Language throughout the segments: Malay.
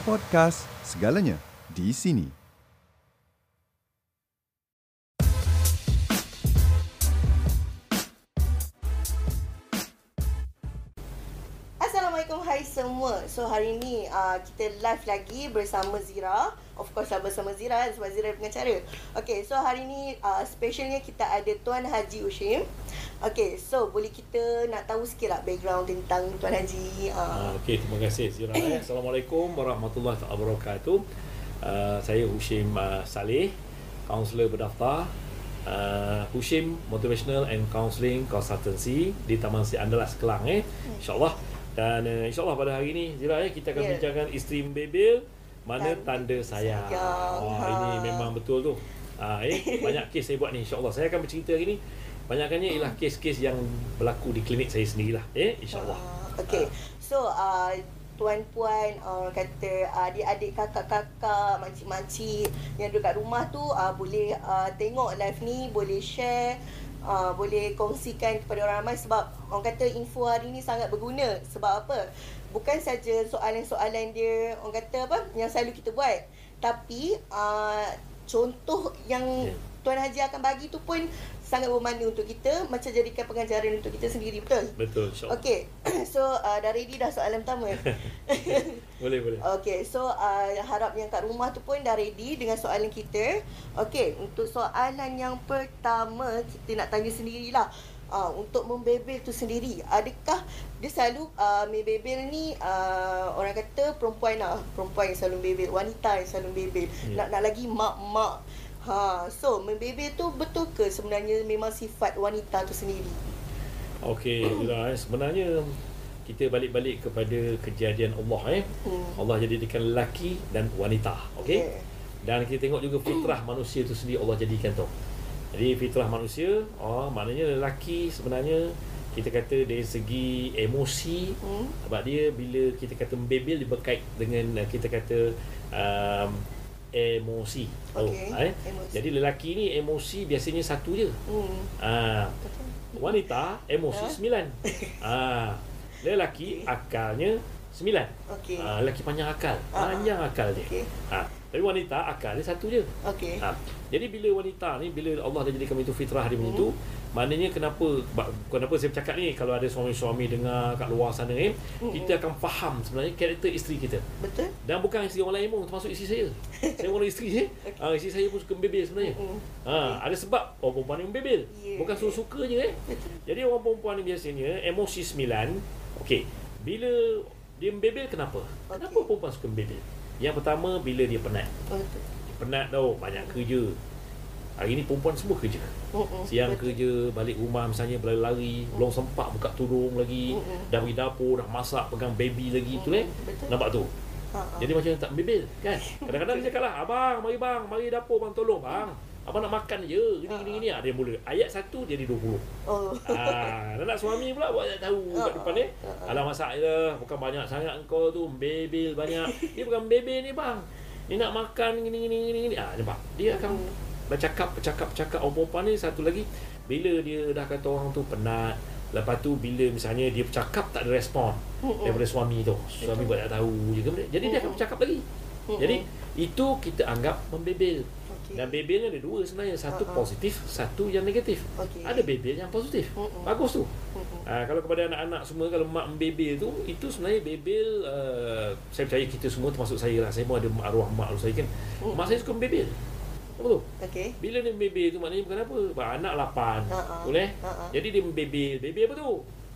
Ini podcast segalanya di sini. Assalamualaikum hai semua. So hari ni uh, kita live lagi bersama Zira. Of course lah bersama Zira sebab Zira pengacara. Okay, so hari ni uh, specialnya kita ada Tuan Haji Ushim. Okay, so boleh kita nak tahu sikit lah background tentang Tuan Haji. Uh. Uh, Okey, terima kasih Zira. Assalamualaikum warahmatullahi wabarakatuh. Uh, saya Hushim uh, Saleh, kaunselor berdaftar uh, Hushim Motivational and Counselling Consultancy di Taman Sri Andalas Kelang eh. InsyaAllah dan uh, insyaAllah pada hari ini Zira eh, kita akan Ya. bincangkan isteri membebel mana Tanda tanda sayang. sayang. Wah, Ha. ini memang betul tu. Ha, eh, banyak kes saya buat ni insyaAllah. Saya akan bercerita hari ni banyakkannya ialah kes-kes yang berlaku di klinik saya sendirilah. Eh, insyaAllah. Uh, okay, so uh, tuan-puan uh, kata uh, adik-adik kakak-kakak makcik-makcik yang duduk kat rumah tu uh, boleh uh, tengok live ni boleh share uh, boleh kongsikan kepada orang ramai sebab orang kata info hari ni sangat berguna sebab apa bukan saja soalan-soalan dia orang kata apa yang selalu kita buat tapi uh, contoh yang Ya. Tuan Haji akan bagi tu pun sangat bermakna untuk kita macam jadikan pengajaran untuk kita sendiri betul Betul insyaAllah. Okay, so uh, dah ready dah soalan pertama. Boleh boleh. okay, so uh, harap yang kat rumah tu pun dah ready dengan soalan kita. Okay, untuk soalan yang pertama kita nak tanya sendirilah. Uh, untuk membebel tu sendiri Adakah dia selalu uh, membebel ni uh, Orang kata perempuan lah Perempuan yang selalu membebel Wanita yang selalu membebel Ya. Nak nak lagi mak-mak Ha, so membebel tu betul ke sebenarnya memang sifat wanita tu sendiri? Okey, Zura, eh. sebenarnya kita balik-balik kepada kejadian Allah eh. Hmm. Allah jadikan lelaki dan wanita, okey? Yeah. Dan kita tengok juga fitrah manusia itu sendiri Allah jadikan tu. Jadi fitrah manusia, oh maknanya lelaki sebenarnya kita kata dari segi emosi Hmm. sebab dia bila kita kata membebel dia berkait dengan eh, kita kata um, emosi. Tahu, Okey, eh? emosi. Jadi lelaki ni emosi biasanya satu je. Hmm. Ah, wanita emosi Ha? sembilan. Ah, lelaki akalnya sembilan. Okey. Ah, lelaki panjang akal, Ah, panjang akal dia. Okey. Ah, tapi wanita akalnya satu je. Okey. Ha. Jadi bila wanita ni bila Allah dah jadikan itu fitrah dia macam tu, maknanya kenapa kenapa saya bercakap ni kalau ada suami-suami dengar kat luar sana ni, Mm-mm. kita akan faham sebenarnya karakter isteri kita. Betul? Dan bukan isteri orang lain pun termasuk isteri saya. saya orang isteri eh. Okey. Ah, isteri saya pun suka membebel sebenarnya. Mm-mm. Ha, ada sebab orang perempuan ni membebel. Ya. Bukan suka-suka je eh. Betul. Jadi orang perempuan ni biasanya emosi sembilan. Okey, bila dia membebel kenapa? Kenapa Okey. perempuan suka membebel? Yang pertama bila dia penat. Betul. Dia penat tau, banyak kerja. Hari ni perempuan semua kerja. Mm-mm. Siang Betul. kerja, balik rumah misalnya berlari-lari, belum sempat buka tudung lagi, Mm-mm. dah pergi dapur, dah masak, pegang baby lagi tu eh. Betul. Nampak tu? Ha, ha. Jadi macam tak membebel kan. Kadang-kadang dia cakap lah, abang, mari bang, mari dapur bang tolong bang. Abang nak makan je, gini gini gini. Ah, dia mula. Ayat satu jadi 20. Oh. Ah, nak suami pula buat tak tahu kat depan ni. Alah masak je, bukan banyak sangat kau tu, bebel banyak. Ni bukan bebel ni bang. Ni nak makan gini gini gini gini. Ah, nampak. Dia akan bercakap bercakap bercakap orang perempuan ni satu lagi bila dia dah kata orang tu penat Lepas tu bila misalnya dia bercakap tak ada respon Mm-mm. daripada suami tu. Suami buat tak tahu je ke. Jadi dia akan bercakap lagi. Jadi itu kita anggap membebel. Okey. Dan bebel ni ada dua sebenarnya. Satu Ha-ha. positif, satu yang negatif. Okey. Ada bebel yang positif. Mm-mm. Bagus tu. Mm-mm. Ha, kalau kepada anak-anak semua kalau mak membebel tu itu sebenarnya bebel uh, saya percaya kita semua termasuk saya lah. Saya pun ada arwah mak saya kan. Mm. Mak saya suka membebel. Apa tu? Okey. Bila dia membebel tu maknanya bukan apa. Sebab anak lapan. Ha-ha. Boleh? Ha-ha. Jadi dia membebel. Bebel apa tu?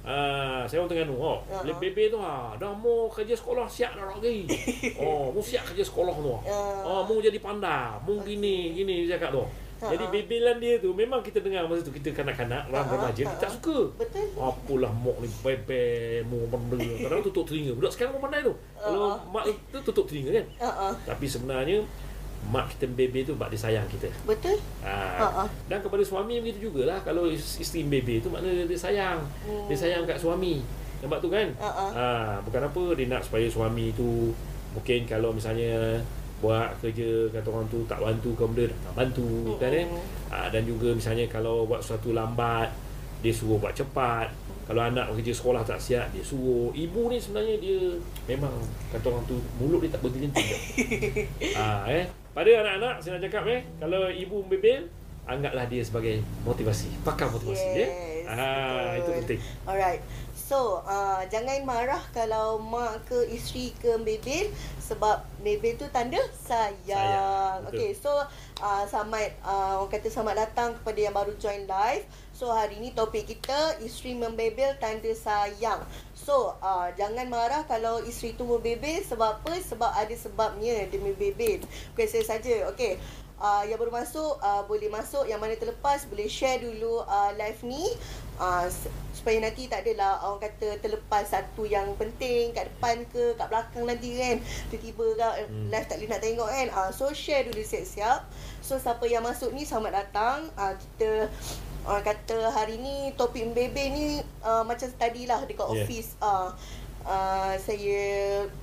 Ah, saya orang Terengganu. Oh, Ha-ha. Bila bebel tu ha, dah mau kerja sekolah siap dah lagi. oh, mau siap kerja sekolah tu. Ya. Oh, mau jadi panda, mau gini, gini dia cakap tu. Ha-ha. Jadi bebelan dia tu memang kita dengar masa tu kita kanak-kanak, orang Ha-ha. remaja kita tak suka. Betul. Apalah mok ni bebe mu benda. Kadang tutup telinga. Budak sekarang pun pandai tu. Kalau Ha-ha. mak tu tutup telinga kan. Ah. Tapi sebenarnya mak kita bebe tu sebab dia sayang kita. Betul? Ha. Dan kepada suami begitu jugalah kalau is- isteri bebe tu maknanya dia sayang. Hmm. Dia sayang kat suami. Nampak tu kan? Ha, bukan apa dia nak supaya suami tu mungkin kalau misalnya buat kerja kata orang tu tak bantu kau benda tak bantu kan eh. Ha, dan juga misalnya kalau buat sesuatu lambat dia suruh buat cepat. Kalau anak kerja sekolah tak siap, dia suruh. Ibu ni sebenarnya dia memang kata orang tu mulut dia tak berhenti tau. ah, eh. Pada anak-anak saya nak cakap eh, kalau ibu membebel, anggaplah dia sebagai motivasi. Pakai motivasi Yes, ya. Ah, itu penting. Alright. So, uh, jangan marah kalau mak ke isteri ke bebel sebab bebel tu tanda sayang. Sayang. Okay, so uh, selamat uh, orang kata selamat datang kepada yang baru join live. So, hari ni topik kita isteri membebel tanda sayang. So, uh, jangan marah kalau isteri tu membebel sebab apa? Sebab ada sebabnya dia membebel. Bukan saya saja. Okay. Uh, yang baru masuk uh, boleh masuk yang mana terlepas boleh share dulu uh, live ni uh, supaya nanti tak adalah orang kata terlepas satu yang penting kat depan ke kat belakang nanti kan tiba-tiba kan Hmm. hmm. live tak boleh nak tengok kan uh, so share dulu siap-siap so siapa yang masuk ni selamat datang uh, kita orang kata hari ni topik mbebe ni uh, macam tadi lah dekat Yeah. yeah. office uh, Uh, saya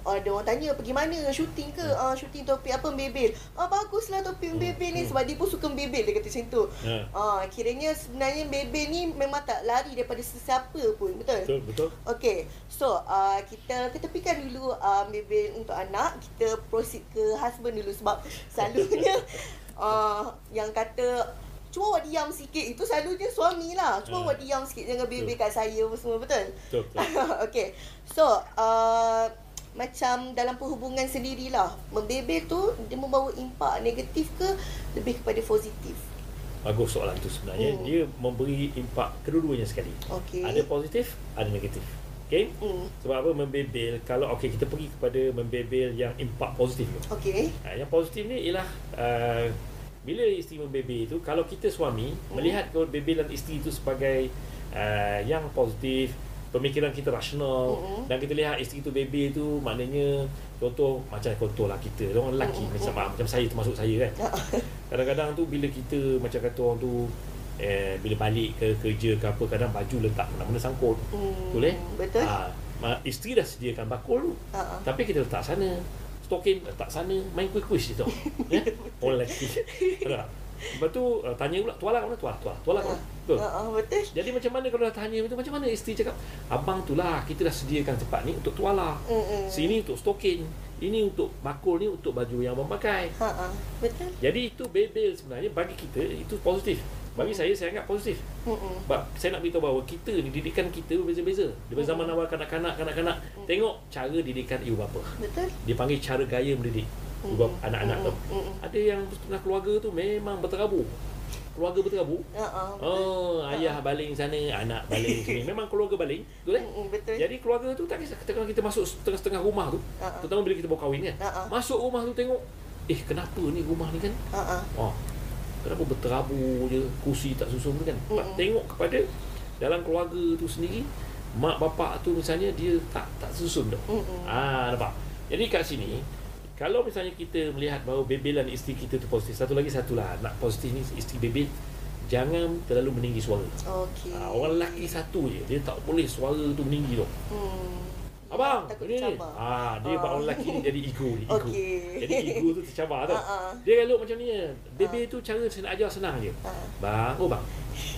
uh, ada orang tanya pergi mana syuting ke uh, syuting topik apa bebel ah baguslah topik bebel ni Hmm. sebab dia pun suka bebel dia kata macam tu Ha. Ah, kiranya sebenarnya bebel ni memang tak lari daripada sesiapa pun, betul? Betul, betul. Okey. So, uh, kita ketepikan dulu uh, bebel untuk anak, kita proceed ke husband dulu sebab selalunya uh, yang kata cuma awak diam sikit itu selalunya suami lah. Cuma Ah. awak diam sikit jangan bebel kat saya semua, betul? Betul, betul. Okey. So, uh, macam dalam perhubungan sendirilah, membebel tu dia membawa impak negatif ke lebih kepada positif? Bagus soalan tu sebenarnya. Hmm. Dia memberi impak kedua-duanya sekali. Okey. Ada positif, ada negatif. Okey? Hmm. Sebab apa membebel kalau okey kita pergi kepada membebel yang impak positif tu. Okey. Ha, yang positif ni ialah uh, bila isteri membebel itu kalau kita suami Hmm. melihat kebebelan isteri itu sebagai uh, yang positif pemikiran kita rasional Mm-mm. dan kita lihat isteri itu bebel itu maknanya contoh macam contoh lah kita orang lelaki Mm-mm. macam macam saya termasuk saya kan kadang-kadang tu bila kita macam kata orang tu eh, bila balik ke kerja ke apa kadang baju letak mana-mana sangkut Hmm, betul eh Betul. ha, isteri dah sediakan bakul tu Ha. tapi kita letak sana Stokin letak sana Main kuis-kuis je tau ya? Orang lelaki tak? Lepas tu uh, tanya pula Tualang mana tualang Tualang, tualang mana Betul Ha, betul. Jadi macam mana kalau dah tanya itu Macam mana isteri cakap Abang tu lah Kita dah sediakan tempat ni Untuk tuala Mm-mm. Sini untuk stokin Ini untuk bakul ni Untuk baju yang abang pakai Ha, ha. Betul. Jadi itu bebel sebenarnya Bagi kita Itu positif Bagi saya Saya anggap positif Mm-mm. sebab saya nak beritahu bahawa kita ni didikan kita berbeza-beza. Daripada zaman awal kanak-kanak, kanak-kanak tengok cara didikan ibu bapa. Betul. Dia panggil cara gaya mendidik ibu bapa anak-anak tu. Mm-mm. Ada yang setengah keluarga tu memang berterabur. Keluarga berterabur. Ha. Oh, ayah baling sana, anak baling sini. Memang keluarga baling, betul eh? Mm-mm, Betul. Jadi keluarga tu tak kisah Katakan kita masuk setengah-setengah rumah tu ha. Terutama bila kita bawa kahwin kan ha. Masuk rumah tu tengok Eh kenapa ni rumah ni kan ha. Oh, kenapa berterabur je kursi tak susun tu kan Mm-mm. mm tengok kepada dalam keluarga tu sendiri mak bapak tu misalnya dia tak tak susun dah Mm-mm. ah nampak jadi kat sini kalau misalnya kita melihat bahawa bebelan isteri kita tu positif satu lagi satu lah nak positif ni isteri bebel jangan terlalu meninggi suara Okey. ah, orang lelaki satu je dia tak boleh suara tu meninggi tu Hmm. Abang Takut ni ni tercabar. ah dia Ah. orang lelaki ni jadi ego ni ego Okey. jadi ego tu tercabar tau Ah, ah. dia elok macam ni je. Bebel tu cara saya nak ajar senang je. Ha. Bang, oh bang.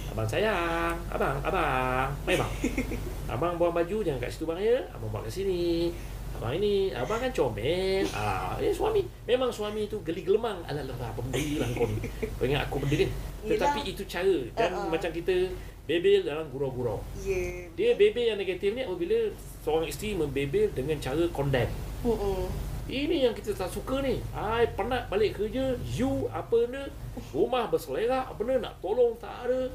Abang sayang. Abang, abang. Mai bang. Abang buang baju jangan kat situ bang ya. Abang bawa kat sini. Abang ini, abang kan comel. Ah, eh suami. Memang suami tu geli gelemang. Alah lah, apa benda lah kau ni. Kau ingat aku benda kan? Tetapi Yelah. itu cara. Dan ah. macam kita bebel dalam gurau-gurau. Ya. Dia bebel yang negatif ni apabila seorang isteri membebel dengan cara condemn. Mm-mm. Ini yang kita tak suka ni. Ai penat balik kerja, you apa ni, rumah berselerak apa ni nak tolong tak ada.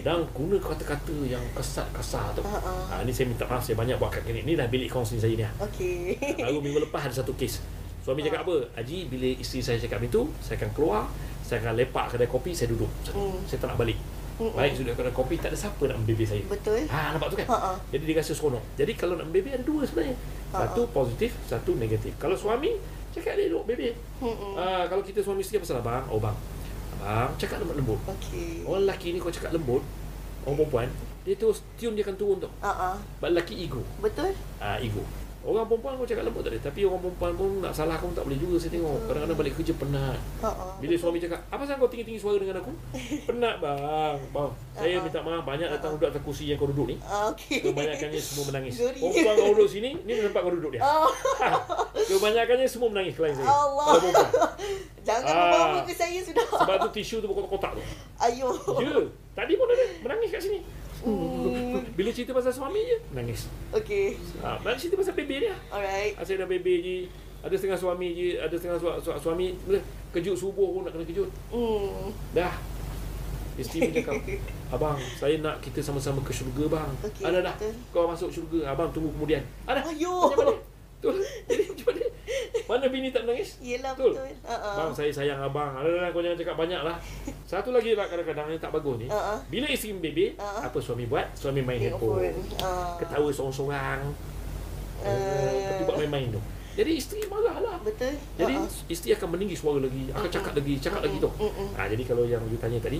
Dan guna kata-kata yang kesat-kasar tu. Ha, ha. Ni saya minta maaf saya banyak buat kat ni. Ni dah bilik kongsi saya ni. ah. Okey. Baru minggu lepas ada satu kes. Suami cakap apa? Haji, bila isteri saya cakap itu, saya akan keluar, saya akan lepak kedai kopi, saya duduk. Hmm. Saya tak nak balik. Mm-mm. Baik sudah kedai kopi, tak ada siapa nak membebel saya. Betul. Ha, nampak tu kan? Ha, ha. Jadi dia rasa seronok. Jadi kalau nak bebel ada dua sebenarnya. Ha, Satu positif, satu negatif. Kalau suami, cakap dia duduk bebel. Mm-mm. Ah, kalau kita suami isteri pasal abang, oh bang. Abang, cakap lembut-lembut. Okey. Orang lelaki ni kau cakap lembut, orang perempuan, dia terus tune dia akan turun tau. Ha, ha. Sebab lelaki ego. Betul. Ah, ego. Orang perempuan kau cakap lembut tak ada. Tapi orang perempuan pun nak salah kau tak boleh juga saya tengok. Kadang-kadang balik kerja penat. Ha, ha. Bila suami cakap, apa pasal kau tinggi-tinggi suara dengan aku? Penat bang. Bang, saya minta maaf banyak datang duduk atas kursi yang kau duduk ni. Ah. Kebanyakannya semua menangis. Perempuan kau duduk sini, ni tempat kau duduk dia. Oh, Kebanyakannya semua menangis klien saya. Allah. Kalau perempuan. jangan Ah. membawa ke saya sudah. Sebab tu tisu tu berkotak-kotak tu. Ayo. Ya, tadi pun ada menangis kat sini. Hmm. Bila cerita pasal suami je, menangis. Okey. Ha, nak cerita pasal bebe dia. Alright. Saya dah bebe je. Ada setengah suami je, ada setengah su- su- suami boleh kejut subuh pun nak kena kejut. Hmm. Dah. Isteri pun cakap, Abang, saya nak kita sama-sama ke syurga bang. Okey, ada dah. Kau masuk syurga, abang tunggu kemudian. Ada. Ayo. Betul. Jadi macam mana? Mana bini tak menangis? Yelah Betul. betul. Ha Bang, saya sayang abang. Ada dah kau jangan cakap banyak lah. Satu lagi lah kadang-kadang yang tak bagus ni. Ha-ha. Bila isteri bebe, Ha-ha. apa suami buat? Suami main handphone. Ah. Ketawa seorang-seorang. Eh. Lepas tu buat main-main tu. Jadi isteri marah lah. Betul. Jadi Ha-ha. isteri akan meninggi suara lagi, akan cakap lagi, cakap lagi tu. Mm-mm. Ha, jadi kalau yang you tanya tadi,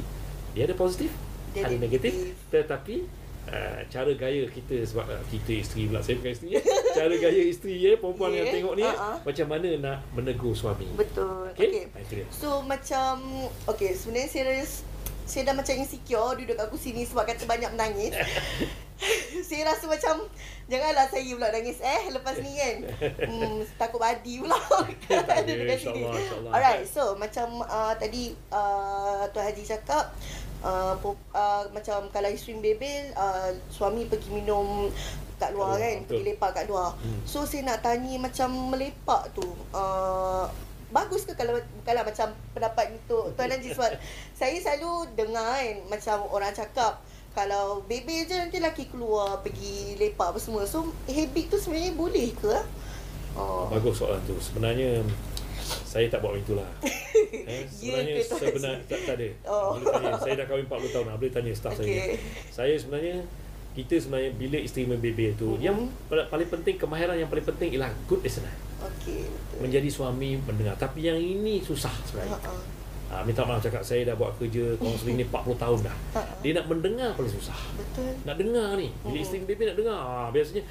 dia ada positif, Dia ada ada negatif, negatif. tetapi uh, cara gaya kita sebab uh, kita isteri pula saya bukan isteri ya. cara gaya isteri ya perempuan Yeah. yang tengok ni Ha-ha. macam mana nak menegur suami. Betul. Okey? Okey. Itu dia. So macam Okay sebenarnya saya ras- saya dah macam insecure duduk kat kursi ni sebab kata banyak menangis. saya rasa macam janganlah saya pula nangis eh lepas ni kan. Hmm, takut badi pula. kan Ya, sini. Alright, so macam uh, tadi uh, Tuan Haji cakap uh, uh, macam kalau isteri bebel uh, suami pergi minum kat luar luar, kan, betul. pergi lepak kat luar. Hmm. So saya nak tanya macam melepak tu uh, Bagus ke kalau kalau macam pendapat untuk Tuan Haji sebab saya selalu dengar kan macam orang cakap kalau bebe je nanti laki keluar pergi lepak apa semua. So habit tu sebenarnya boleh ke? Oh. Bagus soalan tu. Sebenarnya saya tak buat macam itulah. Eh, sebenarnya Ya ke, Tuan sebenar Haji? tak, tak ada. Oh. Boleh tanya. Saya dah kahwin 40 tahun. Boleh tanya staff saya. Okey. Saya sebenarnya kita sebenarnya bila isteri membebel tu Mhm. yang pa- paling penting kemahiran yang paling penting ialah good listener. Okey. Menjadi suami mendengar. Tapi yang ini susah sebenarnya. Ha-ha. Ha, minta maaf cakap saya dah buat kerja kaunseling ni 40 tahun dah. Ha-ha. Dia nak mendengar paling susah. Betul. Nak dengar ni. Bila Mhm. isteri bebel nak dengar. Ha, biasanya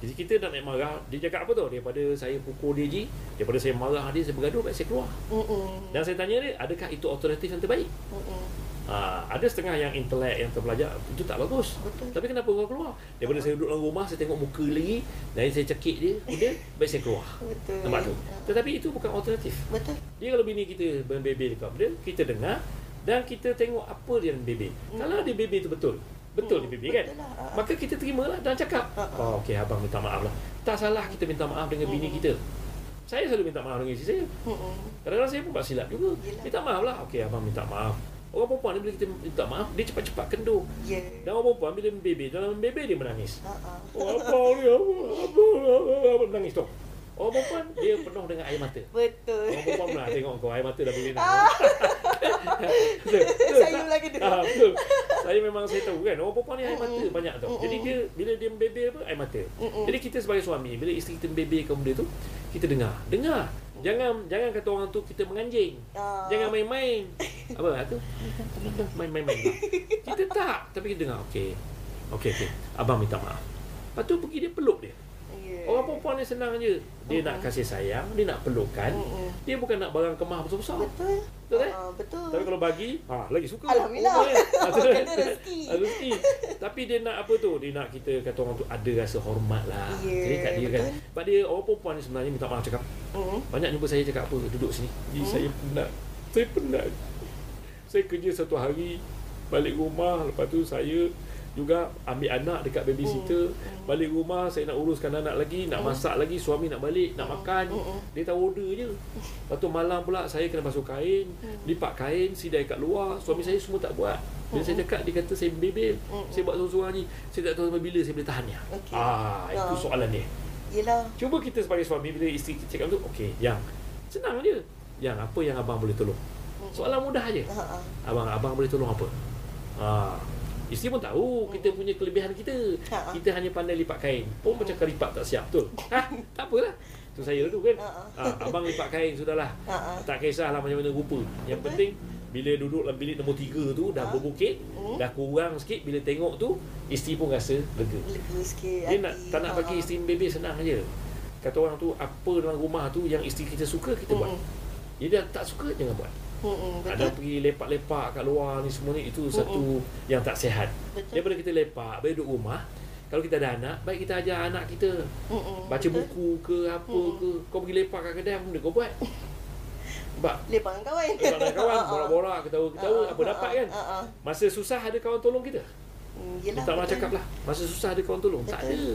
jadi kita nak naik marah, dia cakap apa tu? Daripada saya pukul dia je, daripada saya marah dia, saya bergaduh, baik saya keluar. Mm-mm. Dan saya tanya dia, adakah itu alternatif yang terbaik? Mm-mm. Ha, ada setengah yang intelek yang terpelajar itu tak bagus. Betul. Tapi kenapa kau keluar? Daripada saya duduk dalam rumah saya tengok muka lagi dan saya cekik dia, kemudian baik saya keluar. Betul. Nampak tu. Tetapi itu bukan alternatif. Betul. Dia kalau bini kita berbebel dekat dia, kita dengar dan kita tengok apa dia bebel. Hmm. Kalau dia bebel itu betul. Betul Hmm, dia bebel kan? betul lah. Ha. Maka kita terimalah dan cakap. Ha. Oh, okey abang minta maaf lah. Tak salah kita minta maaf dengan bini Hmm. kita. Saya selalu minta maaf dengan isteri saya. Mm-mm. Kadang-kadang saya pun buat silap juga. Yelah. Minta maaf lah. Okey, abang minta maaf. Orang perempuan ni bila kita minta maaf, dia cepat-cepat kendur. Ya. Dan orang perempuan bila membebel, dalam membebel dia menangis. Ha-ha. Oh, apa ni? Apa? Apa? Menangis tu. Orang perempuan, dia penuh dengan air mata. Betul. Orang perempuan pernah tengok kau, air mata dah boleh nak. Ah. Saya tak? pula kena. Ah, betul. Saya memang saya tahu kan, orang perempuan ni air mata Mm-mm. banyak tau. Mm-mm. Jadi dia, bila dia membebel apa, air mata. Mm-mm. Jadi kita sebagai suami, bila isteri kita membebelkan benda tu, kita dengar. Dengar. Jangan jangan kata orang tu kita menganjing. Ah. Jangan main-main. Apa tu? Main-main. Kita tak, tapi kita dengar. Okey. Okey, okey. Abang minta maaf. Lepas tu pergi dia peluk dia. Orang perempuan ni senang je. Dia nak Mm-mm. kasih sayang, dia nak pelukkan. Mm-mm. Dia bukan nak barang kemah besar-besar. Betul. Betul eh? Ah, betul. Tapi kalau bagi, ha, lagi suka. Alhamdulillah. Oh, betul. Kena rezeki. Rezeki. Tapi dia nak apa tu? Dia nak kita kata orang tu ada rasa hormat lah. Ya, Jadi kat dia kan. betul. Sebab dia orang perempuan ni sebenarnya minta maaf cakap. Mm. Banyak jumpa saya cakap apa duduk sini. Ni Hmm. saya penat. Saya penat. Saya kerja satu hari balik rumah lepas tu saya juga ambil anak dekat babysitter Hmm. balik rumah saya nak uruskan anak lagi nak Hmm. masak lagi suami nak balik nak Hmm. makan Hmm. dia tahu order je lepas tu malam pula saya kena basuh kain Hmm. lipat kain sidai kat luar suami saya semua tak buat bila saya cakap dia kata saya bebel Hmm. saya buat seorang-seorang ni saya tak tahu sampai bila saya boleh tahan dia Okey. ah itu Ya. soalan dia Yelah. Cuba kita sebagai suami bila isteri kita cakap tu, okey, yang senang je. Yang apa yang abang boleh tolong? Soalan mudah je. Ha-ha. Abang abang boleh tolong apa? Ha. Isteri pun tahu kita punya kelebihan kita. Ha. Kita hanya pandai lipat kain. Pun macam keripat tak siap, betul? Ha, tak apalah. Tu saya tu kan. Ha. Ha, abang lipat kain sudahlah. Ha-ha. Tak kisahlah macam mana rupa. Yang Betul. penting bila duduk dalam bilik nombor tiga tu dah Ha. berbukit, Hmm. dah kurang sikit bila tengok tu isteri pun rasa lega. Lega sikit Dia nak tak nak bagi Ha. isteri baby senang aja. kata orang tu apa dalam rumah tu yang isteri kita suka kita buat. Mm-mm. Dia dah tak suka jangan buat. Mm-mm. Ada Betul. pergi lepak-lepak kat luar ni semua ni itu satu yang tak sihat. Betul. Daripada kita lepak, baik duduk rumah, kalau kita ada anak, baik kita ajar anak kita Mm-mm. baca Betul. buku ke apa Mm-mm. ke. Kau pergi lepak kat kedai benda kau buat? Sebab Lepak dengan kawan. lepak dengan kawan, borak-borak, ketawa-ketawa, Ah, apa ah, dapat ah, kan? ah. Masa susah ada kawan tolong kita. Hmm, Yelah, Tak nak betul. cakap lah. Masa susah ada kawan tolong. Tak Betul. ada.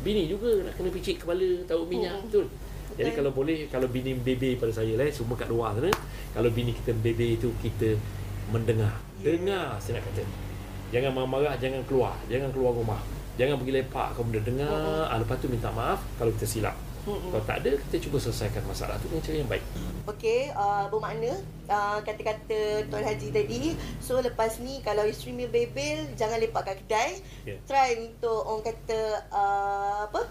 Bini juga nak kena picit kepala, tahu minyak. Mm-mm. Betul. Jadi kalau boleh, kalau bini bebe pada saya lah, semua kat luar sana, kalau bini kita bebe itu, kita mendengar. Ya. Dengar, saya nak kata. Jangan marah-marah, jangan keluar. Jangan keluar rumah. Jangan pergi lepak, kau benda dengar. Mm-mm. Ah, lepas tu minta maaf kalau kita silap. Mm-mm. Kalau tak ada, kita cuba selesaikan masalah tu dengan cara yang baik. Okey, uh, bermakna uh, kata-kata Tuan Haji tadi. So lepas ni kalau isteri mi bebel, jangan lepak kat kedai. Ya. Try untuk orang kata uh, apa?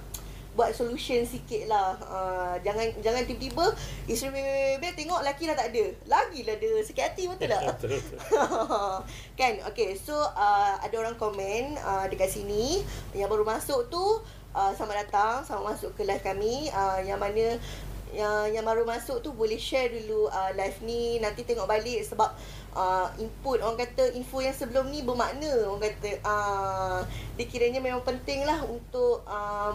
Buat solution sikit lah. Uh, Jangan jangan tiba-tiba Isteri mi bebel tengok lelaki dah tak ada. Lagilah dia sakit hati betul tak? Kan? Okay so uh, ada orang komen uh, dekat sini yang baru masuk tu uh, selamat datang selamat masuk ke live kami. Uh, yang mana yang yang baru masuk tu boleh share dulu uh, live ni. Nanti tengok balik sebab uh, input orang kata info yang sebelum ni bermakna orang kata uh, dia kiranya memang penting lah untuk uh,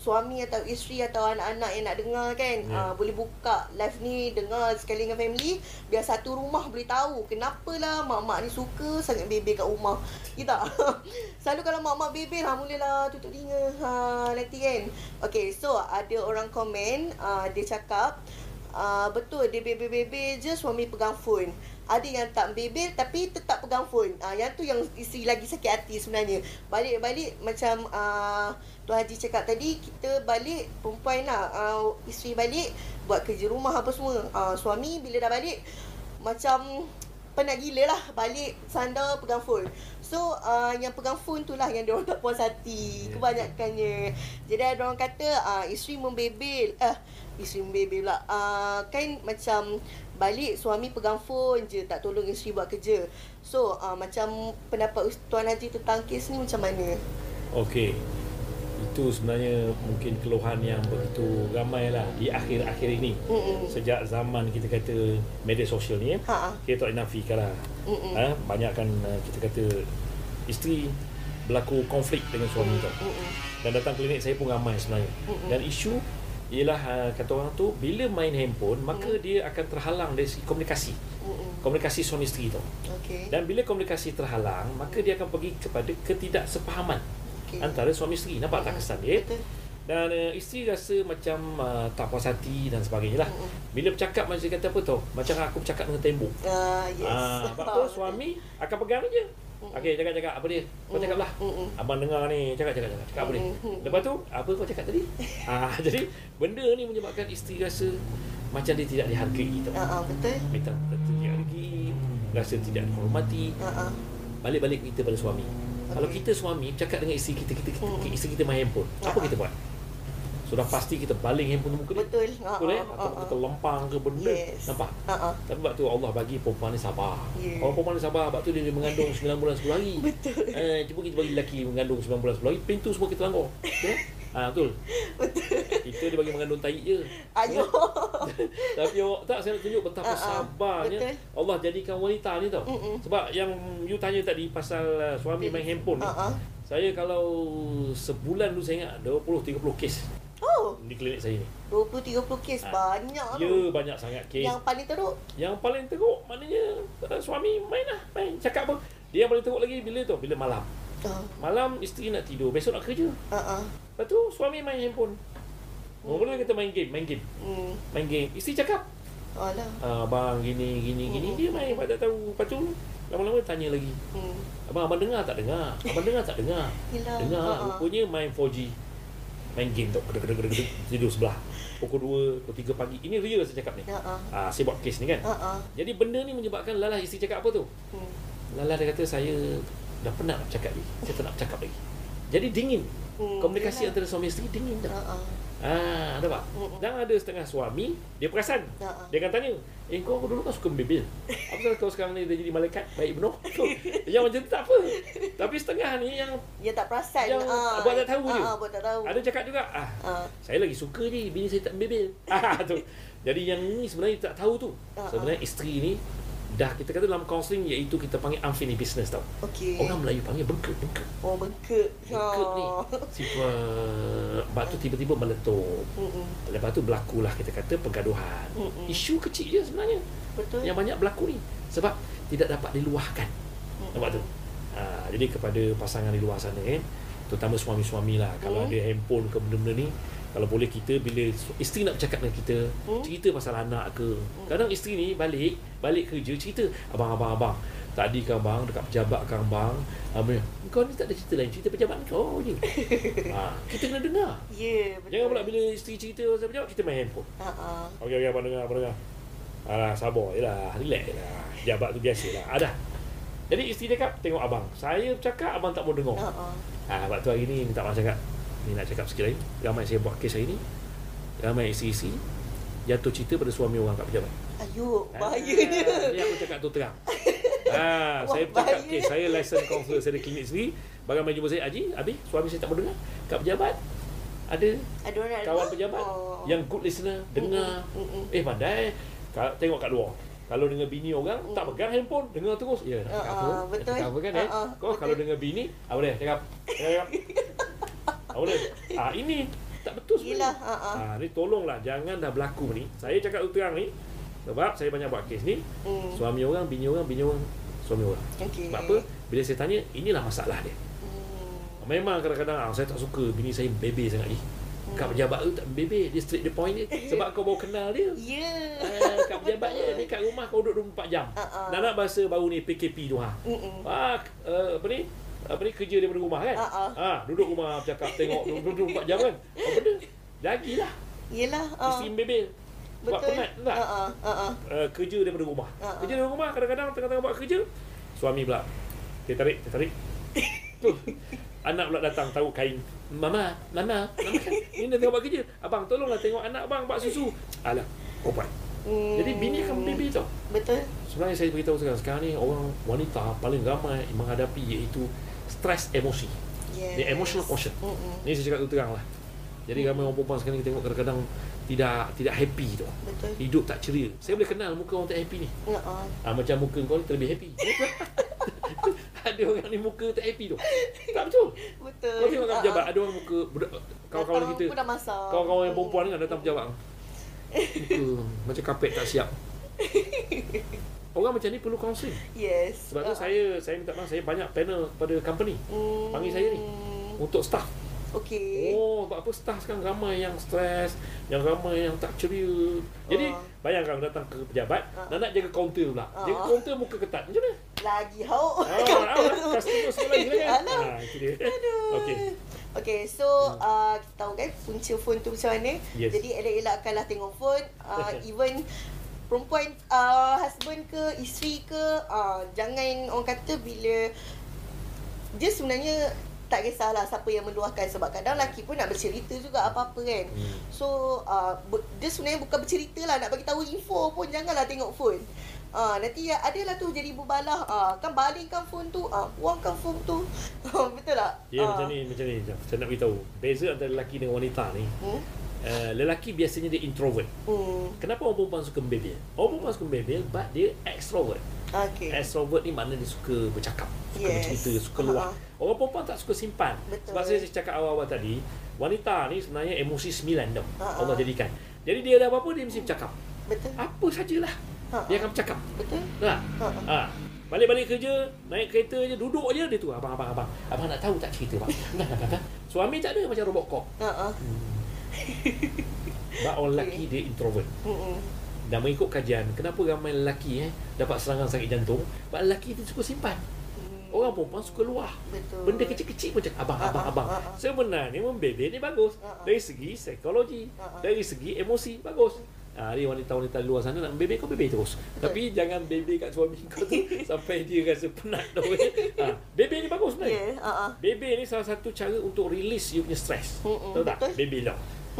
suami atau isteri atau anak-anak yang nak dengar kan Ya. yeah. uh, boleh buka live ni dengar sekali dengan family biar satu rumah boleh tahu kenapa lah mak-mak ni suka sangat bebel kat rumah ya tak selalu kalau mak-mak bebel ha mulalah tutup telinga ha nanti kan okay so ada orang komen uh, dia cakap Uh, betul dia bebel-bebel je suami pegang phone ada yang tak bebel tapi tetap pegang phone. Uh, yang tu yang isteri lagi sakit hati sebenarnya. Balik-balik macam uh, Tuan Haji cakap tadi kita balik perempuan lah. Uh, isteri balik buat kerja rumah apa semua. Uh, suami bila dah balik macam penat gila lah. Balik sandar pegang phone. So uh, yang pegang phone tu lah yang dia orang tak puas hati. Ya. kebanyakannya. Jadi ada orang kata uh, isteri membebel. Eh isteri membebel pula. Uh, kan macam balik suami pegang phone je tak tolong isteri buat kerja so uh, macam pendapat Tuan Haji tentang kes ni macam mana Okey. Itu sebenarnya mungkin keluhan yang begitu ramai lah di akhir-akhir ini. Mm-mm. Sejak zaman kita kata media sosial ni, eh, Ha, ha. kita tak nafikan lah. Mm-mm. Ha, banyak kan uh, kita kata isteri berlaku konflik dengan suami tau. Mm-mm. Dan datang klinik saya pun ramai sebenarnya. Mm-mm. Dan isu ialah uh, kata orang tu bila main handphone maka Mm. dia akan terhalang dari segi komunikasi. Mm-mm. Komunikasi suami isteri tau. Okey. Dan bila komunikasi terhalang maka dia akan pergi kepada ketidaksepahaman Okey. antara suami isteri. Nampak tak kesan dia? Betul. Dan uh, isteri rasa macam uh, tak puas hati dan sebagainya lah. Mm-mm. Bila bercakap macam dia kata apa tau? Macam aku bercakap dengan tembok. Ah, yes. Ah, sebab tu suami akan pegang je. Mm-mm. Okey, cakap-cakap apa dia? Kau Mm. cakap lah. Mm-mm. Abang dengar ni, cakap-cakap cakap. Cakap apa dia? Lepas tu, apa kau cakap tadi? ah, jadi benda ni menyebabkan isteri rasa macam dia tidak dihargai tau. Ah, ah, betul. Minta tidak dihargai, rasa tidak dihormati. Ah. Balik-balik kita pada suami. Kalau Okey. kita suami bercakap dengan isteri kita, kita, kita, Mm. isteri kita main handphone. Apa kita buat? Sudah pasti kita baling handphone muka dia. Betul. Ah, Betul eh? ah, Atau ah, kita lempang ke benda. Yes. Nampak? Ah, ah. Tapi sebab tu Allah bagi perempuan ni sabar. Ya. Orang perempuan ni sabar, sebab tu dia, dia mengandung 9 bulan 10 hari. Betul. Eh, cuba kita bagi lelaki mengandung 9 bulan 10 hari, pintu semua kita langgar. Betul? Ha, betul. Betul. Kita dia bagi mengandung tahi je. Ayo. Tapi awak tak saya nak tunjuk betapa Ah, ah. sabarnya Betul. Allah jadikan wanita ni tau. Mm-mm. Sebab yang you tanya tadi pasal uh, suami main handphone ni. Ah, ah. Saya kalau sebulan tu saya ingat 20 30 kes Oh, di klinik saya ni. 20 30 kes Ah. banyak Ya, tu. banyak sangat kes. Yang paling teruk. Yang paling teruk maknanya uh, suami main lah, main cakap apa. Dia yang paling teruk lagi bila tu? Bila malam. Ah, Malam isteri nak tidur, besok nak kerja. ah. Lepas tu suami main handphone. Mula-mula kita main game, main game. Hmm. Main game. Isteri cakap, Alah. ah, bang gini gini gini Mm. dia main apa tak tahu. Lepas tu lama-lama tanya lagi. Hmm. Abang abang dengar tak dengar? Abang dengar tak dengar? Yelah. Dengar. Ah. Rupanya main 4G. Main game tu. Kedek kedek kedek. Tidur sebelah. Pukul 2, pukul 3 pagi. Ini real saya cakap ni. Ah, ah. Saya buat kes ni kan. Ah. Jadi benda ni menyebabkan Lala isteri cakap apa tu? Hmm. Lala dia kata saya dah penat nak cakap lagi. Saya tak nak bercakap lagi. Jadi dingin. Hmm, Komunikasi yelah. antara suami isteri dingin dah. Ah, ah. Ada? Mm-mm. Dan ada setengah suami, dia perasan. Dia akan tanya, eh kau dulu kan suka membebel. Apa sebab kau sekarang ni dah jadi malaikat? Baik benar. So, yang macam tu tak apa. Tapi setengah ni yang Dia tak perasan. Yang Ah, buat tak tahu ah, je. ah, buat tak tahu. ada cakap juga, ah, Ah. saya lagi suka je, bini saya tak membebel. Ah, tu. Jadi yang ni sebenarnya tak tahu tu. Ha-ha. Sebenarnya isteri ni dah kita kata dalam counselling iaitu kita panggil unfinished business tau. Okey. Orang Melayu panggil bengkak, bengkak. Oh, bengkak. Bengkak ni. Oh. Sifat Lepas tu tiba-tiba meletup Mm-mm. Lepas tu berlakulah kita kata pergaduhan Mm-mm. Isu kecil je sebenarnya Betul. Yang banyak berlaku ni Sebab tidak dapat diluahkan Mm-mm. Nampak tu ha, Jadi kepada pasangan di luar sana kan Terutama suami-suami lah Kalau Mm. ada handphone ke benda-benda ni Kalau boleh kita Bila isteri nak bercakap dengan kita Mm. Cerita pasal anak ke Kadang isteri ni balik Balik kerja cerita Abang, abang, abang Tadi kan bang Dekat pejabat kan bang Abang Kau ni tak ada cerita lain Cerita pejabat kau je ha, Kita kena dengar Ya, betul. Jangan pula bila isteri cerita pasal pejabat Kita main handphone Ha ah. Okey, okey, abang dengar, abang dengar. Alah, sabar je lah. Relax je lah. Jabat tu biasa lah. Ada. Jadi isteri cakap, tengok abang. Saya bercakap, abang tak mau dengar. Ah. Ha, sebab tu hari ni minta abang cakap. Ni nak cakap sikit lagi. Ramai saya buat kes hari ni. Ramai isteri-isteri jatuh cinta pada suami orang kat pejabat. Ayuh, bahaya Ah, dia. Ni aku cakap tu terang. ha, Wah, saya bahaya. kes. Saya license counselor, saya ada klinik sendiri. Bagai main jumpa saya, Haji, Abi, suami saya tak mau dengar. Kat pejabat, ada kawan dengar? pejabat Oh. yang good listener dengar Mm-mm. eh pandai tengok kat luar kalau dengan bini orang tak Mm. pegang handphone dengar terus ya nak cakap Ah, apa ah, Nak betul. cakap apa kan Ah, eh ah, kau kalau betul. dengan bini apa dia cakap cakap dia ah ini tak betul Yelah, sebenarnya ah, ah. ah ni tolonglah jangan dah berlaku ni saya cakap terang ni sebab saya banyak buat kes ni Hmm. suami orang bini orang bini orang suami orang Okey. sebab apa bila saya tanya inilah masalah dia Hmm. Memang kadang-kadang ah, saya tak suka bini saya bebe sangat ni. Kat Hmm. pejabat tu tak bebe, dia straight the point dia. Sebab kau baru kenal dia. Ya. Ah, kat pejabat je, ni kat rumah kau duduk 24 jam. Ah. Nak nak bahasa baru ni PKP tu ha. Mm-mm. Ah, uh, apa ni? Apa ni kerja daripada rumah kan? Ah, ah. Ah, duduk rumah bercakap tengok duduk 24 jam kan. Apa benda? Lagilah Yelah. ah. isteri bebel. Betul. penat tak? Ha. Ha. Uh, kerja daripada rumah. Ah, ah. Kerja daripada rumah kadang-kadang tengah-tengah buat kerja suami pula. Dia tarik, dia tarik. tu. Anak pula datang tahu kain. Mama, mama, mama kan ni dah tengah buat kerja. Abang tolonglah tengok anak abang buat susu. Alah, obat. Hmm. Jadi bini akan baby tau. Betul. Sebenarnya saya beritahu sekarang, sekarang ni orang wanita paling ramai menghadapi iaitu stres emosi. Yes. The emotional quotient. Mm-mm. Ni saya cakap tu terang lah. Jadi ramai orang perempuan sekarang ni tengok kadang-kadang tidak tidak happy tu. Betul. Hidup tak ceria. Saya boleh kenal muka orang tak happy ni. Ha ah. Ah, macam muka kau ni terlebih happy. ada orang ni muka tak happy tu. Tak betul. Betul. Kau tengok kat Ah, pejabat ah. ada orang muka budak kawan-kawan kita. Kawan-kawan yang perempuan kan datang pejabat. Muka macam kapet tak siap. Orang macam ni perlu counselling. Yes. Sebab tu Ah, saya saya minta maaf saya banyak panel pada company Hmm. panggil saya ni. untuk staff. Okey. Oh, sebab apa staff sekarang ramai yang stres, yang ramai yang tak ceria. Jadi Ah. bayangkan datang ke pejabat, Ah. nak nak jaga kaunter pula. Ah. Jaga kaunter muka ketat. Macam mana? Lagi hauk. Ah, ah, customer semua lagi kan. Ah, itu dia. Okey. Okay, so uh, kita tahu kan punca phone tu macam mana. Yes. Jadi elak-elakkanlah tengok phone. Uh, even perempuan, uh, husband ke, isteri ke, uh, jangan orang kata bila dia sebenarnya tak kisahlah siapa yang meluahkan sebab kadang lelaki pun nak bercerita juga apa-apa kan. Hmm. So uh, dia sebenarnya bukan bercerita lah nak bagi tahu info pun janganlah tengok phone. Ah nanti ya adalah tu jadi berbalah. Ah kan balingkan phone tu, ah buangkan phone tu. Betul tak? Ya, Ah. macam ni, macam ni. Saya nak beritahu. Beza antara lelaki dengan wanita ni. Hmm. Uh, lelaki biasanya dia introvert. Hmm. Kenapa orang perempuan suka membebel? Orang perempuan suka membebel, but dia extrovert. Okay. Extrovert ni maknanya dia suka bercakap, suka Yes. bercerita, suka luah. Ha. Orang perempuan tak suka simpan. Betul. Sebab saya cakap awal-awal tadi, wanita ni sebenarnya emosi sembilan tau. Ha. Allah jadikan. Jadi dia ada apa-apa dia mesti bercakap. Betul. Apa sajalah. Ha, Dia akan bercakap. Betul. Tak? Ha, Ha. Balik-balik kerja, naik kereta je, duduk je dia tu. Abang, abang, abang. Abang nak tahu tak cerita, bang? Dah, dah, dah, dah. Suami tak ada macam robot cop. Ha ah. Sebab orang lelaki dia introvert. Hmm. Dan mengikut kajian, kenapa ramai lelaki eh dapat serangan sakit jantung? Sebab lelaki dia suka simpan. Orang perempuan suka luah. Betul. Benda kecil-kecil cakap abang, Ah, abang, ah, abang. ah. Sebenarnya membebel ni bagus. Ah. Dari segi psikologi, ah. dari segi emosi, bagus. Ah, ni wanita-wanita luar sana nak bebel kau bebel terus. Tapi jangan bebel kat suami kau tu sampai dia rasa penat tau. Eh. Ha, bebel ni bagus sebenarnya. Ya, ha ah. Bebel ni salah satu cara untuk release you punya stres. Mm-mm, Tahu tak? betul. Bebel tau.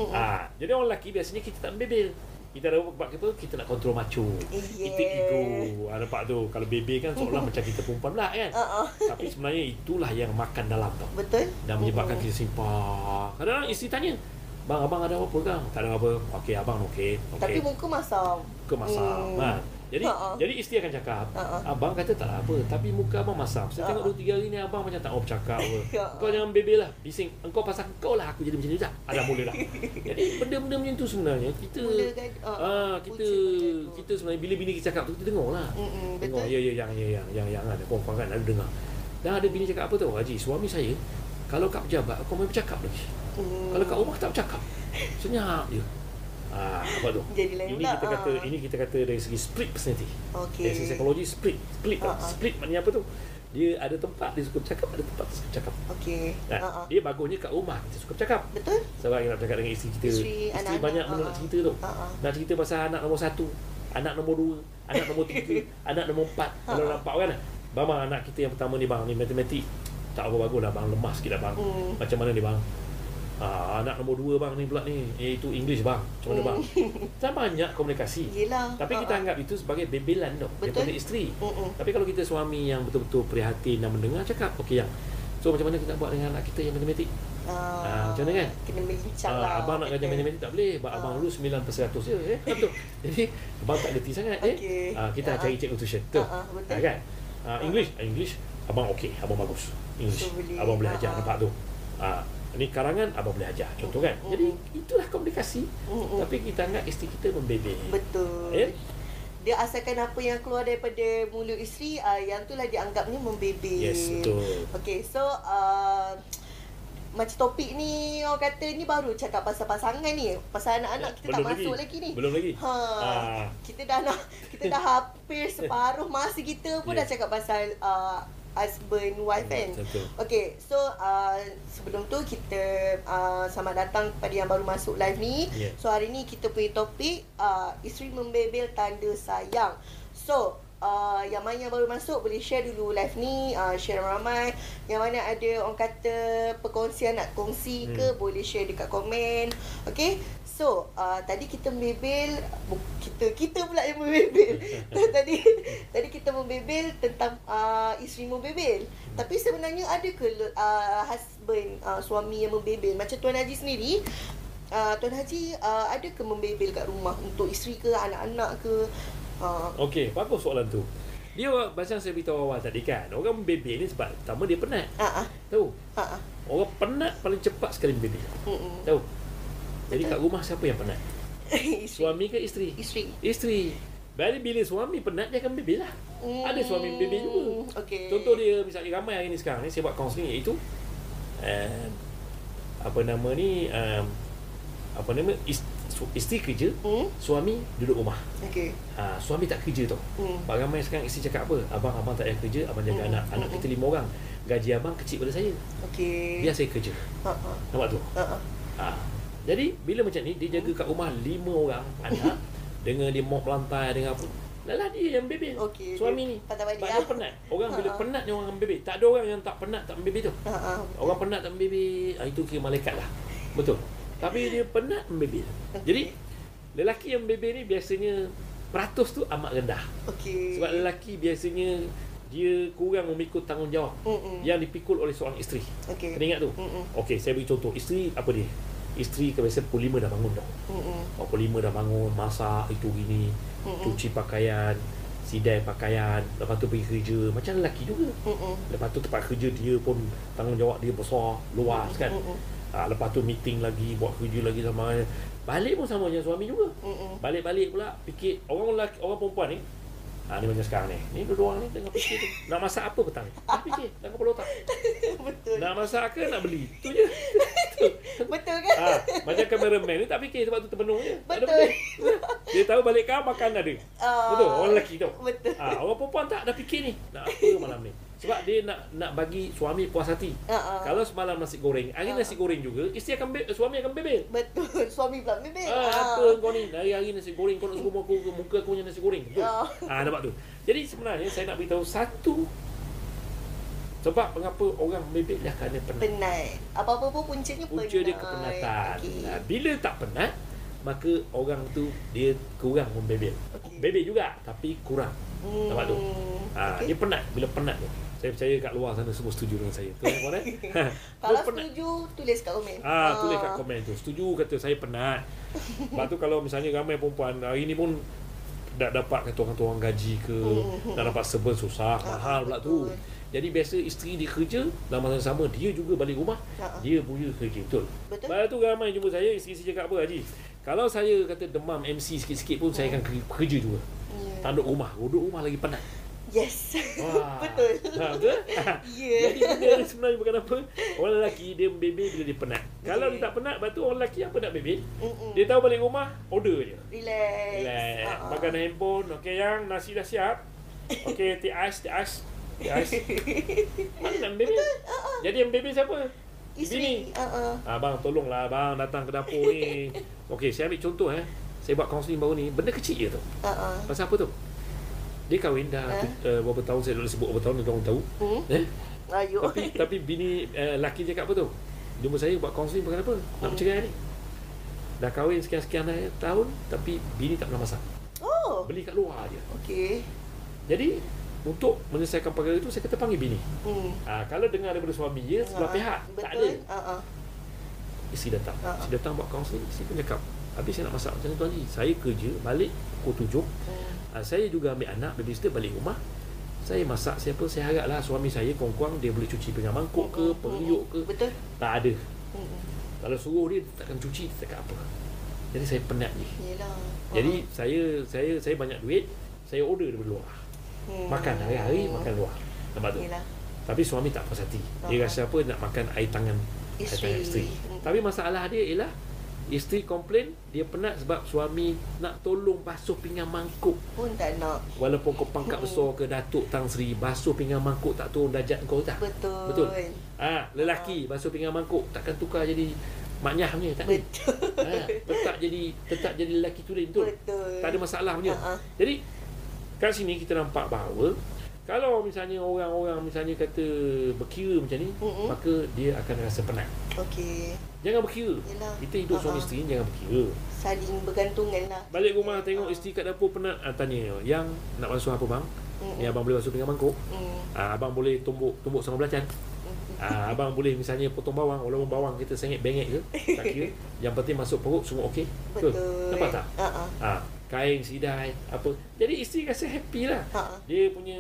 Ah, jadi orang lelaki biasanya kita tak membebel. Kita ada sebab apa? Kita nak kontrol macho. Yeah. Kita ego. Ah, nampak tu. Kalau bebel kan seolah macam kita perempuan pula kan. Uh-uh. Tapi sebenarnya itulah yang makan dalam tau. Betul? Dan menyebabkan Mm-mm. kita simpah. Kadang-kadang isteri tanya, Bang, abang ada apa kang? Tak ada apa. Okey, abang okey. Okey. Tapi muka masam. muka masam. Hmm. Ha. Jadi Ha-ha. jadi isteri akan cakap, Ha-ha. abang kata tak apa, tapi muka abang masam. Saya tengok Ha-ha. dua tiga hari ni abang macam tak bercakap apa. Ha-ha. Kau jangan bebel lah, bising. Engkau pasal kau lah aku jadi macam ni dah. Ada mula dah. jadi benda-benda macam tu sebenarnya kita kan, ah, ah kita kita sebenarnya bila bini kita cakap tu kita dengar lah. Mm-mm, Tengok betul. ya ya yang ya yang yang yang ada perempuan kan ada dengar. Dan ada bini cakap apa tu? Haji, suami saya kalau kat pejabat kau main bercakap lagi. Hmm. Kalau kat rumah tak bercakap. Senyap je. Ah, apa tu? Jadi lain ini pula, kita kata ah. ini kita kata dari segi split personality. Okey. Dari segi psikologi split. Split Ah, uh ah. Split maknanya apa tu? Dia ada tempat dia suka bercakap, ada tempat dia suka bercakap. Okey. Nah, Ha-ha. dia bagusnya kat rumah kita suka bercakap. Betul? Sebab kita nak bercakap dengan isteri kita. Isteri, isteri anak-anak, banyak benda nak ah, cerita tu. ah, ah. Nak cerita pasal anak nombor satu, anak nombor dua, anak nombor tiga, anak nombor empat. Kalau Ah, ah. nampak kan? Bang, bang, anak kita yang pertama ni bang, ni matematik. Tak apa bagus lah bang, lemah sikit lah bang. Hmm. Macam mana ni bang? Ah, anak nombor dua bang ni pula ni. Iaitu English bang. Macam mana bang? Kan banyak komunikasi. Yelah. Tapi kita Ha-ha. anggap itu sebagai bebelan tau. Betul. Daripada isteri. Mm-mm. Tapi kalau kita suami yang betul-betul prihatin dan mendengar cakap, okey yang. So macam mana kita buat dengan anak kita yang matematik? Ah, macam mana kan? Kena melincang Ah, lah. abang nak kerja kata. matematik tak boleh. Ah. abang dulu 9% je. Eh, betul. Jadi abang tak gerti sangat eh. Okey. Ah, kita Ah, cari cikgu tuition. Betul. Ah, ah, betul. Ah, kan? Ah, English, ah, English abang okey, abang bagus. English. So, boleh. abang boleh Ah, ajar ah. nampak tu. Ah, ni karangan abang boleh ajar. Contoh kan? Jadi itulah komunikasi. Mm-mm. Tapi kita anggap isteri kita membebel. Betul. Eh? Dia asalkan apa yang keluar daripada mulut isteri, uh, yang itulah dianggapnya membebel. Yes, betul. Okay, so uh, macam topik ni orang kata ni baru cakap pasal pasangan ni. Pasal anak-anak kita tak Belum masuk lagi ni. Belum lagi. Ha. Ah. Kita dah nak kita dah hampir separuh masa kita pun Yeah. dah cakap pasal uh, husband wife kan. Betul. Okay, so uh, sebelum tu kita uh, selamat datang kepada yang baru masuk live ni. Yeah. So hari ni kita punya topik uh, isteri membebel tanda sayang. So uh, yang mana yang baru masuk boleh share dulu live ni, uh, share ramai. Yang mana ada orang kata perkongsian nak kongsi ke Hmm. boleh share dekat komen. Okay. So, uh, tadi kita membebel kita kita pula yang membebel. tadi tadi kita membebel tentang uh, isteri membebel. Tapi sebenarnya ada ke uh, husband uh, suami yang membebel? Macam Tuan Haji sendiri, uh, Tuan Haji uh, ada ke membebel kat rumah untuk isteri ke anak-anak ke? Uh, Okey, bagus soalan tu. Dia macam saya beritahu awal tadi kan, orang membebel ni sebab pertama dia penat. ah ah Tahu? ah ah. Orang penat paling cepat sekali membebel. Mm-mm. Tahu? Jadi kat rumah siapa yang penat? isteri. Suami ke isteri? Isteri. Isteri. Jadi bila suami penat dia akan bebel lah. Ada suami bebel juga. Okey. Contoh dia misalnya ramai hari ni sekarang ni saya buat kaunseling iaitu um, apa nama ni um, apa nama isteri kerja, Hmm? suami duduk rumah. Okey. Ha, suami tak kerja tau. Hmm. Sebab ramai sekarang isteri cakap apa? Abang abang tak payah kerja, abang jaga Hmm, anak. Anak hmm, kita lima orang. Gaji abang kecil pada saya. Okey. Biar saya kerja. Ha ah. Nampak tu? Ha ah. Ha. Jadi bila macam ni dia jaga kat rumah lima orang anak dengan dia mop lantai dengan apa. Lalah dia yang bebel. Okey, Suami ni. patah balik Sebab lah. dia penat. Orang bila penat ni orang bebel. Tak ada orang yang tak penat tak membebel tu. Ha. Orang penat tak membebel, ah, itu kira malaikat lah. Betul. Tapi dia penat membebel. Okey. Jadi lelaki yang membebel ni biasanya peratus tu amat rendah. Okey. Sebab lelaki biasanya dia kurang memikul tanggungjawab Mm-mm. yang dipikul oleh seorang isteri. Okey. Kena ingat tu. Mm-mm. Okey, saya beri contoh. Isteri apa dia? Isteri ke biasa pukul 5 dah bangun dah. Mm-mm. Pukul 5 dah bangun, masak itu gini, Mm-mm. cuci pakaian, sidai pakaian, lepas tu pergi kerja. Macam lelaki juga. Mm-mm. Lepas tu tempat kerja dia pun tanggungjawab dia besar, luas kan. Mm-mm. Ha, lepas tu meeting lagi, buat kerja lagi sama. Balik pun sama macam suami juga. Mm-mm. Balik-balik pula fikir orang lelaki, orang perempuan ni Ha, ni macam sekarang ni. Ni dua orang ni tengah fikir tu. Nak masak apa petang ni? Dia fikir dalam kepala otak. Betul. Nak masak ke nak beli? Tu je. Tu. Betul kan? Ha, macam kameraman ni tak fikir sebab tu terpenuh je. Tak ada Betul. benda. Dia tahu balik kau makan ada. Ah, Betul, orang lelaki tu. Betul. Ha, orang perempuan tak dah fikir ni. Nak apa malam ni? Sebab dia nak nak bagi suami puas hati. Ah, ah. Kalau semalam nasi goreng, hari Ah. nasi goreng juga, isteri akan be- suami akan bebel. Betul. Suami pula bebel. Ah, apa kau ni? Hari-hari nasi goreng kau nak suruh aku, muka aku punya nasi goreng. Betul? Ah. Ah, nampak tu. Jadi sebenarnya saya nak beritahu satu Sebab mengapa orang membebel dah kerana penat. Penat. Apa-apa pun puncanya penat. Punca dia kepenatan. Okey. Nah, bila tak penat, maka orang tu dia kurang membebel. Okey. Bebel juga tapi kurang. Hmm. Nampak tu? Ha, okey. Dia penat. Bila penat tu. Saya percaya kat luar sana semua setuju dengan saya. Tu kan? eh? Kalau penat. setuju, tulis kat komen. Ah, tulis kat komen tu. Setuju kata saya penat. Lepas tu kalau misalnya ramai perempuan hari ni pun tak dapat kata orang tu orang gaji ke, Hmm. nak dapat serban susah, Ah, mahal pula tu. Jadi biasa isteri dia kerja dalam masa sama dia juga balik rumah, Ah, ah. dia punya kerja betul. Betul. Lepas tu ramai jumpa saya isteri saya cakap apa Haji? Kalau saya kata demam MC sikit-sikit pun saya akan ke- kerja juga. Tak duduk rumah. Duduk rumah lagi penat. Yes. Wah. Betul. Ha, betul? Ya. Jadi benda ni sebenarnya bukan apa. Orang lelaki dia membebel bila dia penat. Kalau dia tak penat, lepas tu orang lelaki apa nak bebel? Mm-mm. Dia tahu balik rumah, order je. Relax. Relax. Ah. Makan handphone. Okey yang nasi dah siap. Okey, tea ais, tea ais. Tea ais. Mana nak bebel? Jadi yang bebel siapa? Isteri. Ah. Abang tolonglah abang datang ke dapur ni. Okey, saya ambil contoh eh. Saya buat kaunseling baru ni, benda kecil je tu. Ah. Pasal apa tu? Dia kahwin dah Ha? tu, uh, berapa tahun saya boleh sebut berapa tahun dia orang tahu. Hmm? Eh? Ayo. Tapi tapi bini uh, laki cakap apa tu? Jumpa saya buat kaunseling bukan apa? Nak Hmm. bercerai ni. Dah kahwin sekian-sekian tahun tapi bini tak pernah masak. Oh. Beli kat luar je. Okey. Jadi untuk menyelesaikan perkara itu saya kata panggil bini. Hmm. Ah kalau dengar daripada suami ya sebelah Ah, pihak Betul. tak ada. Ah. Isteri datang. Ah. Isteri datang buat kaunseling, isteri pun cakap, "Habis saya nak masak macam tuan Haji. Saya kerja balik pukul 7. Hmm. Ah, saya juga ambil anak babysitter balik rumah. Saya masak siapa saya haraplah suami saya kurang-kurang dia boleh cuci pinggan mangkuk ke, Hmm, periuk hmm, ke. Betul. Tak ada. Hmm. Kalau suruh dia takkan cuci, dia takkan apa. Jadi saya penat ni. Yelah. Jadi saya saya saya banyak duit, saya order daripada luar. Hmm. Makan hari-hari makan luar. Nampak tu? Yelah. Tapi suami tak puas hati. Dia rasa apa nak makan air tangan air Isteri. tangan isteri. Hmm. Tapi masalah dia ialah isteri komplain dia penat sebab suami nak tolong basuh pinggan mangkuk. Pun tak nak. Walaupun kau pangkat besar ke Datuk Tang Sri basuh pinggan mangkuk tak turun darjat kau tak? Betul. Betul. Ah, lelaki basuh pinggan mangkuk takkan tukar jadi maknyah punya tak. Betul. Ha, tetap jadi tetap jadi lelaki tulen betul. Betul. Tak ada masalah punya. Ha, ha. Jadi kat sini kita nampak bahawa kalau misalnya orang-orang misalnya kata berkira macam ni, Mm-mm. maka dia akan rasa penat. Okey. Jangan berkira. Yelah. Kita hidup Ha, suami isteri jangan berkira. Saling bergantungan lah. Balik rumah tengok Ha. isteri kat dapur penat, ah, tanya, "Yang nak basuh apa bang?" Mm-mm. Ni abang boleh basuh pinggan mangkuk. Hmm. Ah, abang boleh tumbuk tumbuk sama belacan. Ah, abang boleh misalnya potong bawang walaupun bawang kita sengit bengek ke tak kira yang penting masuk perut semua okey Betul. nampak tak Ha ah. Kain sidai apa. Jadi isteri rasa happy lah. Ha. Dia punya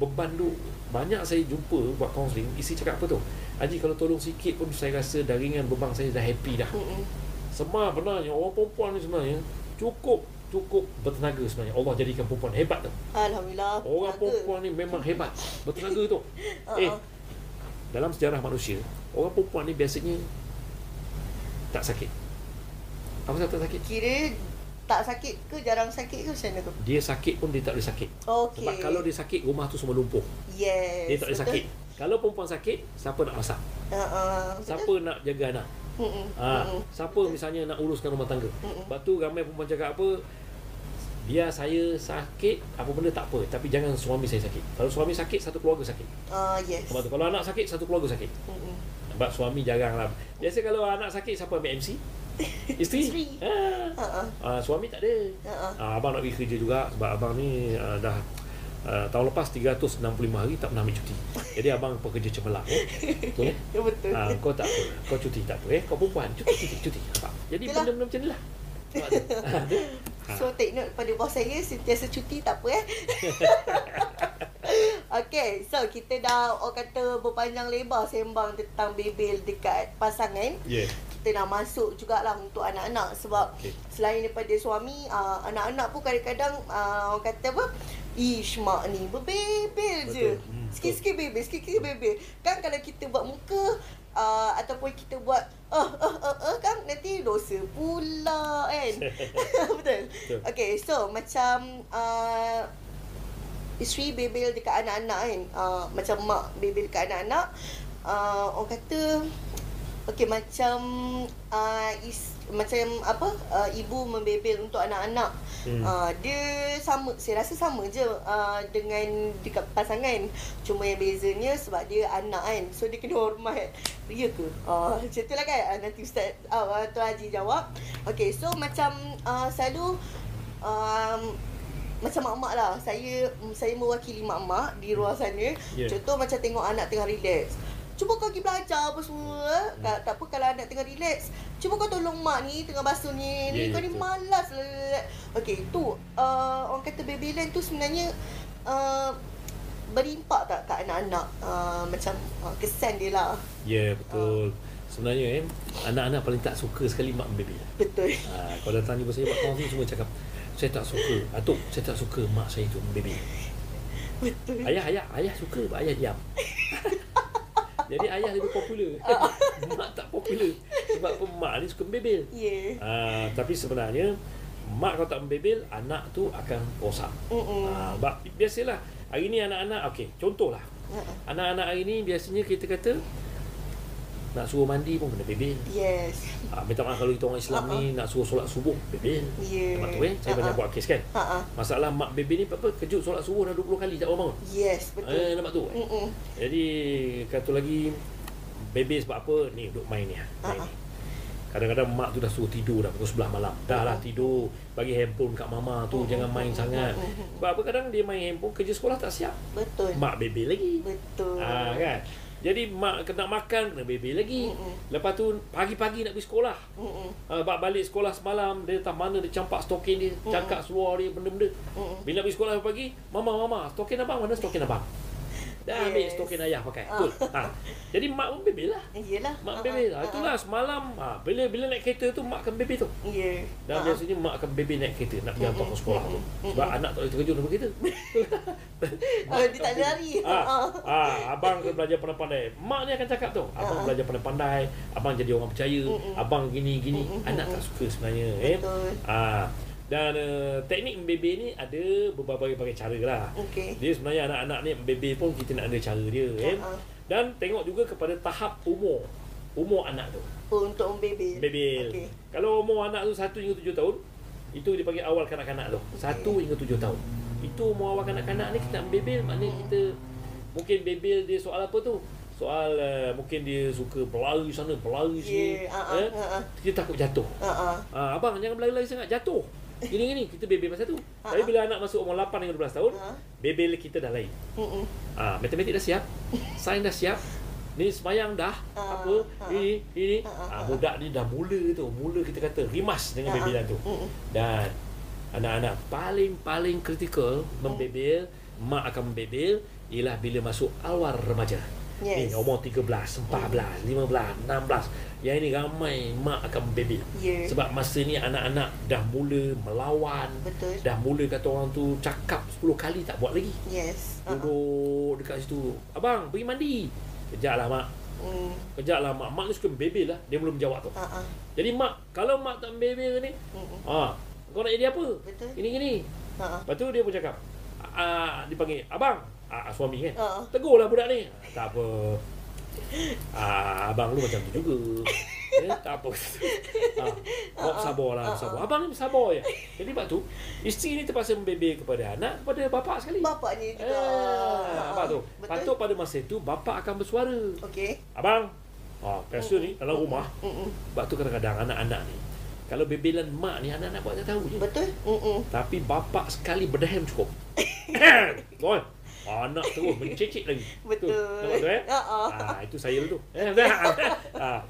beban tu banyak saya jumpa buat kaunseling isteri cakap apa tu? Haji kalau tolong sikit pun saya rasa dah ringan beban saya dah happy dah. Hmm. sebenarnya orang perempuan ni sebenarnya cukup cukup bertenaga sebenarnya. Allah jadikan perempuan hebat tu. Alhamdulillah. orang Jaga. perempuan ni memang hebat bertenaga tu. Ha eh ah. dalam sejarah manusia orang perempuan ni biasanya tak sakit. Apa sebab tak sakit? Kira tak sakit ke jarang sakit ke macam mana tu? dia sakit pun dia tak boleh sakit Okey. sebab kalau dia sakit rumah tu semua lumpuh yes. dia tak boleh betul. sakit kalau perempuan sakit siapa nak masak ah. siapa nak jaga anak ha, siapa misalnya nak uruskan rumah tangga Mm-mm. sebab tu ramai perempuan cakap apa biar saya sakit apa benda tak apa tapi jangan suami saya sakit kalau suami sakit satu keluarga sakit Ah yes. sebab tu kalau anak sakit satu keluarga sakit Hmm. sebab suami jarang lah biasa kalau anak sakit siapa ambil MC isteri Isteri. ah. Ah, suami tak ada Ha ah. Abang nak pergi kerja juga sebab abang ni ah, dah ah, tahun lepas 365 hari tak pernah ambil cuti. Jadi abang pekerja cemerlang eh. Betul eh? Ya betul. Ah, kau tak apa. Kau cuti tak apa eh. Kau perempuan cuti cuti cuti. Nampak? Jadi Yelah. benda-benda macam ni lah. Ah. Ah. So take note pada bos saya sentiasa cuti tak apa eh. Okay, so kita dah orang kata berpanjang lebar sembang tentang bebel dekat pasangan. Yeah. Kita nak masuk jugalah untuk anak-anak sebab Okey. selain daripada suami, uh, anak-anak pun kadang-kadang uh, orang kata apa? Ish mak ni berbebel je. Hmm, Sikit-sikit bebel, sikit-sikit bebel. Kan kalau kita buat muka uh, ataupun kita buat uh, uh, uh, uh, kan nanti dosa pula kan. Betul. Okay, so macam uh, isteri bebel dekat anak-anak kan. Uh, macam mak bebel dekat anak-anak. Uh, orang kata Okey macam uh, is macam apa uh, ibu membebel untuk anak-anak. Hmm. Uh, dia sama saya rasa sama je uh, dengan dekat pasangan. Cuma yang bezanya sebab dia anak kan. So dia kena hormat. Ya ke? Uh, macam tu lah kan. Uh, nanti Ustaz uh, Tuan Haji jawab. Okey so macam uh, selalu um, macam mak-mak lah saya saya mewakili mak-mak di luar sana yeah. contoh macam tengok anak tengah relax cuba kau pergi belajar apa semua eh. tak, tak apa kalau anak tengah relax cuba kau tolong mak ni tengah basuh ni Yeah, ni kau ni malas lah okey tu uh, orang kata bebelan tu sebenarnya uh, berimpak tak kat anak-anak uh, macam uh, kesan dia lah Ya, betul. Sebenarnya eh, anak-anak paling tak suka sekali mak membebel. betul Ha, kalau datang jumpa saya, Kawan sini semua cakap, saya tak suka. Atuk, saya tak suka mak saya tu membebel. betul Ayah, ayah, ayah suka, ayah diam. Jadi ayah lebih popular. mak tak popular. Sebab apa mak ni suka membebel. yeah Ha, tapi sebenarnya, mak kalau tak membebel, anak tu akan rosak. Mm-mm. Ha, sebab biasalah, hari ni anak-anak, okey, contohlah. Ha-ha. Anak-anak hari ni biasanya kita kata, nak suruh mandi pun kena bebel. yes Ha, minta maaf kalau kita orang Islam Ha, ni nak suruh solat subuh, bebel. yeah Nampak tu eh, saya banyak Ha-ha. buat kes kan. Ha-ha. Masalah mak bebel ni apa kejut solat subuh dah 20 kali tak bangun. yes betul Eh, nampak tu. Eh? Mm-mm. Jadi kata lagi bebel sebab apa? Ni duk main ni. ah, Main Ha-ha. ni. Kadang-kadang mak tu dah suruh tidur dah pukul 11 malam. Dah lah tidur. Bagi handphone kat mama tu. Jangan main sangat. Sebab apa kadang dia main handphone kerja sekolah tak siap. betul Mak bebel lagi. betul Ah kan. Jadi mak kena makan kena bebel lagi. Mm-mm. Lepas tu pagi-pagi nak pergi sekolah. Mm-mm. Uh, balik sekolah semalam dia tak mana dia campak stokin dia, Mm. cakap seluar dia benda-benda. Mm-mm. Bila pergi sekolah pagi, mama mama, stokin abang mana stokin abang? Dah ambil Yes. stokin ayah pakai. Ah. Betul. Ha. Jadi mak pun bebel lah. Yelah. Mak Ha, bebel. ha, Ha, ha, itulah semalam ha, bila bila naik kereta tu mak akan bebel tu. Ya. Dan Ha. biasanya mak akan bebel naik kereta nak pergi hantar ke Mm-mm. sekolah tu. Mm-mm. Sebab anak tak boleh terkejut dalam kereta. Oh, dia tak lari. Ah, Ha. ah, abang kena belajar pandai-pandai. Mak ni akan cakap tu. Abang Ah. belajar pandai-pandai. Abang jadi orang percaya. Abang gini gini. Mm-mm. Anak tak suka sebenarnya. Eh? Betul. Ah, dan uh, teknik membebel ni ada berbagai-bagai cara lah. Okey. Dia sebenarnya anak-anak ni membebel pun kita nak ada cara dia. Eh? Ha. Dan tengok juga kepada tahap umur. Umur anak tu. Oh, untuk membebel. Bebel. Okey. Kalau umur anak tu 1 hingga 7 tahun, itu dia panggil awal kanak-kanak tu. 1 hingga 7 tahun. Itu umur awal kanak-kanak ni kita nak bebel, maknanya kita mungkin bebel dia soal apa tu? Soal uh, mungkin dia suka berlari sana, berlari sini. Ya, ha, ha, eh? ha, ha. Kita takut jatuh. Ah. Ah, abang jangan berlari-lari sangat jatuh. Gini-gini kita bebel pasal tu. Ha, Tapi ha. bila anak masuk umur 8 hingga 12 tahun, Ha. bebel kita dah lain. Mm-mm. Ah, matematik dah siap, sains dah siap. Ni semayang dah Ah, apa ah. ini ini Ah, ah. budak ni dah mula tu mula kita kata rimas dengan ah. bebelan tu Mm-mm. dan anak-anak paling-paling kritikal membebel mak akan membebel ialah bila masuk awal remaja ni Yes. umur 13 14 15 16 yang ini ramai mak akan membebel Ya. sebab masa ni anak-anak dah mula melawan Betul. dah mula kata orang tu cakap 10 kali tak buat lagi Yes. Ha, ha. Duduk dekat situ Abang pergi mandi Kejap lah mak Mm. Kejap lah mak Mak ni suka bebel lah Dia belum jawab tu Ha ah. Jadi mak Kalau mak tak bebel ni Mm-mm. ah, Kau nak jadi apa? Betul. Gini gini Ha ah. Lepas tu dia pun cakap ah, Dia panggil Abang ah, Suami kan Ha. Tegur lah budak ni Tak apa ah, Abang lu macam tu juga Ya, tak apa ah, Kau sabar lah sabar. Abang ni sabar je Jadi sebab tu Isteri ni terpaksa membebel kepada anak Kepada bapak sekali Bapaknya juga. Ah, apa tu? Betul. Patut pada masa itu bapa akan bersuara. Okey. Abang, ah, biasa ni dalam rumah, Mm-mm. sebab tu kadang-kadang anak-anak ni kalau bebelan mak ni anak-anak buat tak tahu je. Betul? Mm-mm. Tapi bapa sekali berdahem cukup. Gol. Anak terus mencecik lagi. Betul. Nampak tu eh? Ha ah. Ah, itu saya tu. Eh, ah,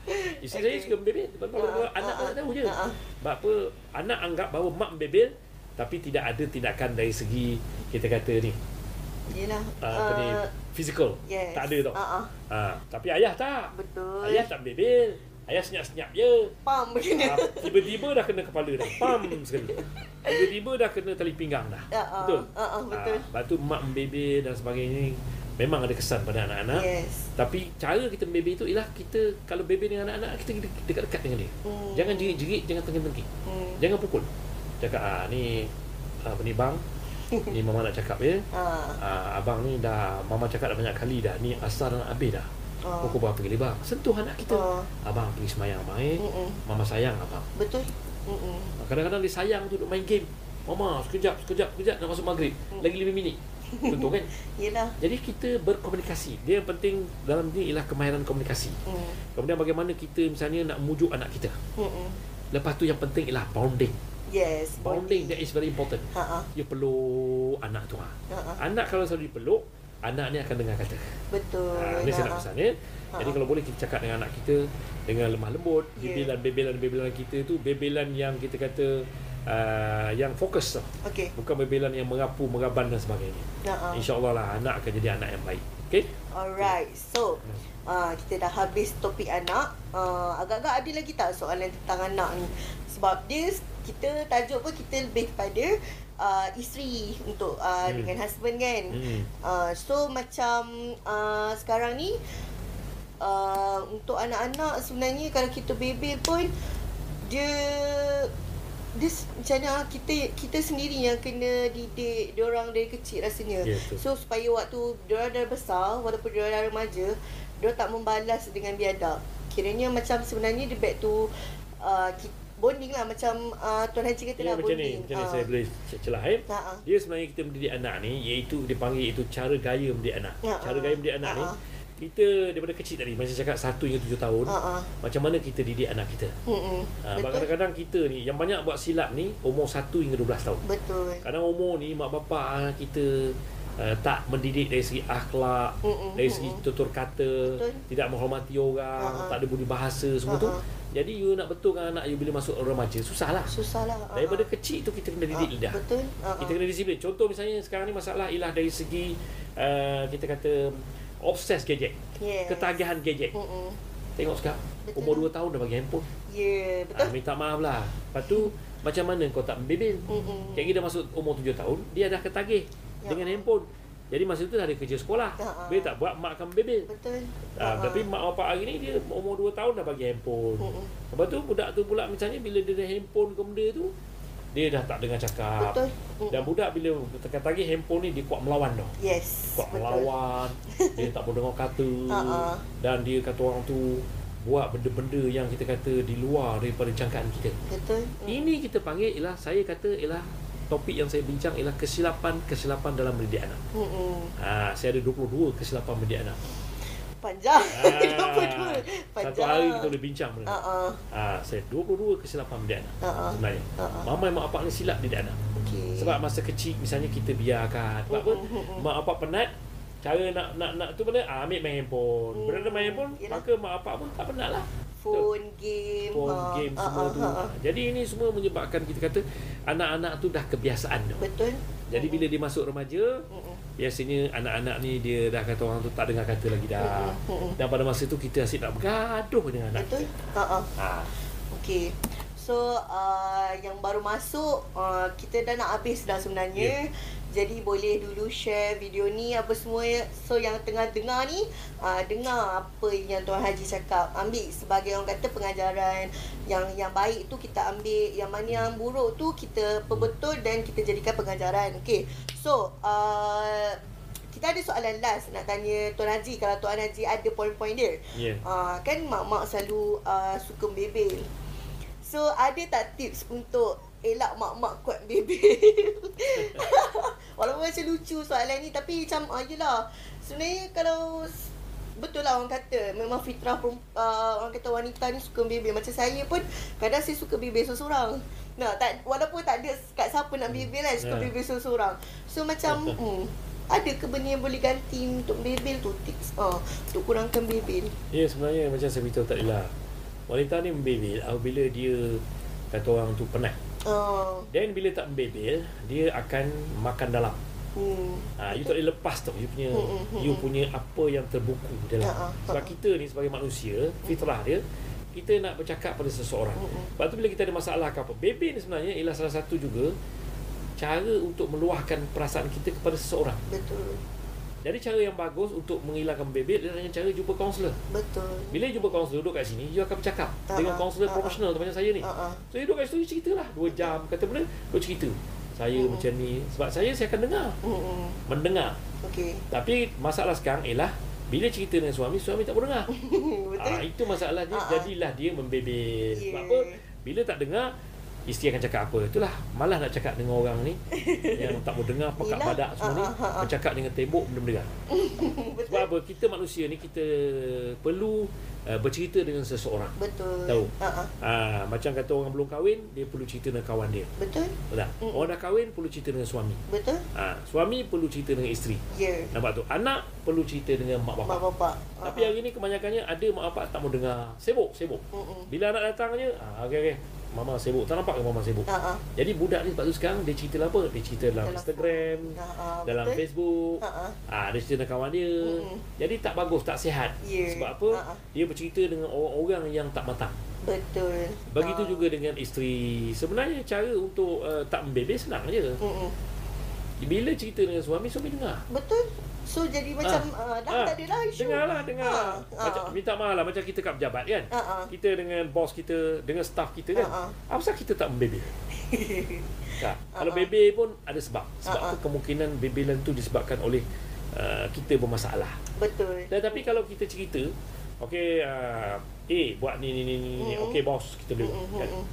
isteri saya suka membebel. Ah, anak ah, tak tahu je. ah, ah. Sebab apa? Anak anggap bahawa mak membebel tapi tidak ada tindakan dari segi kita kata ni Yelah. uh, apa ni Ah, physical yes. tak ada tau Ha ah. ha, tapi ayah tak Betul. ayah tak bebel ayah senyap-senyap je Pam begini. ha, tiba-tiba dah kena kepala dah pam sekali tiba-tiba dah kena tali pinggang dah Ha ah. betul Ha ah, betul. ha, lepas tu mak membebel dan sebagainya memang ada kesan pada anak-anak Yes. tapi cara kita membebel tu ialah kita kalau bebel dengan anak-anak kita de- dekat-dekat dengan dia Hmm. jangan jerit-jerit jangan tengking-tengking Hmm. jangan pukul cakap ah ni apa ni bang ni mama nak cakap ya Ha. Ah, abang ni dah mama cakap dah banyak kali dah ni asar dan habis dah. Ah. Pukul berapa pergi lebar. Sentuh anak kita. Ah. Abang pergi semayang abang eh. Mm-mm. Mama sayang abang. Betul. Mm-mm. Kadang-kadang dia sayang tu duk main game. Mama, sekejap, sekejap, sekejap nak masuk maghrib. Hmm. Lagi 5 minit. Contoh kan? Yelah. Jadi kita berkomunikasi. Dia yang penting dalam ni ialah kemahiran komunikasi. Mm. Kemudian bagaimana kita misalnya nak mujuk anak kita. Mm-mm. Lepas tu yang penting ialah bonding. Yes. Bonding that is very important. Ha-ha. Dia peluk anak tu. Ha. Ha-ha. Anak kalau selalu dipeluk, anak ni akan dengar kata. Betul. Ha, ni saya nak pesan ya. Jadi Ha. kalau boleh kita cakap dengan anak kita dengan lemah lembut, Yeah. bebelan-bebelan kita tu bebelan yang kita kata uh, yang fokus tau. Okey. Bukan bebelan yang merapu, meraban dan sebagainya. Ha-ha. InsyaAllah lah anak akan jadi anak yang baik. Okey? Alright. So, uh, kita dah habis topik anak. Uh, agak-agak ada lagi tak soalan tentang anak ni? Sebab dia kita tajuk pun kita lebih kepada uh, isteri untuk uh, Hmm. dengan husband kan. Hmm. Uh, so macam uh, sekarang ni uh, untuk anak-anak sebenarnya kalau kita bebel pun dia dia macam mana kita kita sendiri yang kena didik dia orang dari kecil rasanya. Ya, betul. so supaya waktu dia orang dah besar walaupun dia orang dah remaja dia tak membalas dengan biadab. Kiranya macam sebenarnya dia back to uh, ki- bonding lah macam uh, Tuan Haji kata Ya, lah macam ni, bonding. macam ni Ah. saya boleh celah eh. Ha. Dia sebenarnya kita mendidik anak ni iaitu dipanggil itu cara gaya mendidik anak. Ya, cara gaya mendidik anak Ah, ni kita daripada kecil tadi macam cakap 1 hingga 7 tahun ah. macam mana kita didik anak kita. Ha, Betul. kadang-kadang kita ni yang banyak buat silap ni umur 1 hingga 12 tahun. Betul. Kadang umur ni mak bapak ah, kita uh, tak mendidik dari segi akhlak, Mm-mm, dari segi tutur kata, Betul. tidak menghormati orang, Ha-ha. tak ada budi bahasa semua tu. Jadi you nak betulkan anak you bila masuk remaja susahlah. Susah lah. ah, Daripada ah. kecil tu kita kena didik Ah, lidah. Betul. Ah, Kita ah. kena disiplin. Contoh misalnya sekarang ni masalah ialah dari segi uh, kita kata obses gadget. Yes. Ketagihan gadget. Mm-mm. Tengok sekarang Betul umur lah. 2 tahun dah bagi handphone. Ya, yeah, Ah, betul. minta maaf lah. Lepas tu macam mana kau tak membebel? Mm-mm. Kayak kita masuk umur 7 tahun, dia dah ketagih Ya. dengan handphone. Jadi masa tu dah ada kerja sekolah. Ah. Bila tak buat mak akan bebel. Betul. Ah, Ah, tapi mak bapak hari ni dia umur 2 tahun dah bagi handphone. Mm-mm. Lepas tu budak tu pula misalnya bila dia ada handphone ke benda tu, dia dah tak dengar cakap. Betul. Dan budak bila tagih handphone ni dia kuat melawan tau. Yes. Kuat betul. melawan, dia tak boleh dengar kata. Ha-ha. Dan dia kata orang tu buat benda-benda yang kita kata di luar daripada jangkaan kita. Betul. Mm. Ini kita panggil ialah saya kata ialah topik yang saya bincang ialah kesilapan-kesilapan dalam mendidik anak. Ha, saya ada 22 kesilapan mendidik anak. Panjang. Ah, Betul. Panjang. Satu hari kita boleh bincang benda. Ah. Ha, saya 22 kesilapan mendidik anak ah. sebenarnya. Ah. Mama dan mak bapak ni silap didik anak. Okey. Sebab masa kecil misalnya kita biarkan sebab apa? Mm, mm. Mak bapak penat cara nak nak nak tu mana ah, ambil main handphone. Hmm, Berada main handphone yelah. maka mak bapak pun tak penat lah. phone game. Phone ah, game ah, semua ah, tu. ah, ah. Jadi ini semua menyebabkan kita kata anak-anak tu dah kebiasaan tu. Betul. Jadi bila dia masuk remaja, biasanya anak-anak ni dia dah kata orang tu tak dengar kata lagi dah. Dan pada masa tu kita asyik nak bergaduh dengan anak. Betul. Ha ah. Ha. Okey. So uh, yang baru masuk uh, kita dah nak habis dah sebenarnya. Jadi boleh dulu share video ni apa semua so yang tengah dengar ni uh, dengar apa yang Tuan Haji cakap. Ambil sebagai orang kata pengajaran. Yang yang baik tu kita ambil yang mana yang buruk tu kita perbetul dan kita jadikan pengajaran. Okey. So uh, kita ada soalan last nak tanya Tuan Haji. Kalau Tuan Haji ada poin-poin dia. Ya. Uh, kan mak-mak selalu uh, suka bebel. So ada tak tips untuk elak mak-mak kuat bebel? Walaupun macam lucu soalan ni tapi macam uh, yelah. Sebenarnya kalau betul lah orang kata memang fitrah perum- uh, orang kata wanita ni suka bebel. Macam saya pun kadang saya suka bebel seorang-seorang. Nah, tak walaupun tak ada kat siapa nak bebel kan suka Ya. bebel seorang-seorang. So macam hmm, ada ke benda yang boleh ganti untuk bebel tu tips uh, untuk kurangkan bebel? Ya sebenarnya macam saya beritahu tadi lah. Wanita ni membebel apabila dia kata orang tu penat. Uh, Dan bila tak membebel, dia akan makan dalam. hmm. Ha, you tak boleh lepas tau you punya Hmm, hmm, you hmm. punya apa yang terbuku dalam. Ha, Sebab kita ni sebagai manusia, fitrah dia kita nak bercakap pada seseorang. Hmm, hmm. Lepas tu bila kita ada masalah ke apa, bebel ni sebenarnya ialah salah satu juga cara untuk meluahkan perasaan kita kepada seseorang. Betul. Jadi cara yang bagus untuk menghilangkan bebel adalah dengan cara jumpa kaunselor. Betul. Bila jumpa kaunselor duduk kat sini, you akan bercakap Ha, dengan ha, kaunselor ha, profesional tu macam saya ni. Ha ah. So you duduk kat situ you ceritalah 2 jam kata benda, you cerita. Saya Hmm. macam ni sebab saya saya akan dengar, Hmm. mendengar. Okey. Tapi masalah sekarang ialah Bila cerita dengan suami, suami tak mau dengar. Betul. Ah, itu masalahnya. Ah, ah. Jadilah dia membebel. Sebab Yeah. apa? Bila tak dengar, isteri akan cakap apa? Itulah malah nak cakap dengan orang ni yang tak mau dengar Yelah. badak semua ni, Ah, ah, ah, ah. bercakap dengan tembok benda dengar. Sebab apa? Kita manusia ni kita perlu uh, bercerita dengan seseorang. Betul. Tahu. Ha macam kata orang belum kahwin, dia perlu cerita dengan kawan dia. Betul. Betul tak? Mm-mm. Orang dah kahwin perlu cerita dengan suami. Betul. Ah, suami perlu cerita dengan isteri. Ya. Nampak tu? Anak perlu cerita dengan mak Mak bapak. bapak. Tapi hari ni kebanyakannya ada mak bapak tak mau dengar. Sibuk, sibuk. Mm-mm. Bila anak datang je, ah okey okey. Mama sibuk. Tak nampak ke mama sibuk? Ha ah. Jadi budak ni sebab tu sekarang dia cerita apa? Dia cerita dalam, Dalam Instagram, Ha ah. dalam betul. Facebook. Ha ah. Ah, dia cerita dengan kawan dia. Mm-mm. Jadi tak bagus, tak sihat. Ya. Sebab apa? Ha, ha. Dia bercerita dengan orang-orang yang tak matang. Betul. Begitu Ah. juga dengan isteri. Sebenarnya cara untuk uh, tak membebel senang je. Mm-mm. Bila cerita dengan suami, suami dengar. Betul. So jadi macam ah, dah Ah, tak ada lah isu. Dengarlah, dengar. Ah, Macam ah. minta maaf lah macam kita kat pejabat kan. Ha ah. Kita dengan bos kita, dengan staff kita kan. Ah, ah. Apa pasal kita tak membebel? Tak. Kalau Ah, ah. bebel pun ada sebab. Sebab Ah, ah. apa kemungkinan bebelan tu disebabkan oleh uh, kita bermasalah. Betul. Tetapi kalau kita cerita, okey uh, eh buat ni ni ni ni. Mm-mm. okey bos kita boleh buat. Mm-mm, Kan? mm-mm.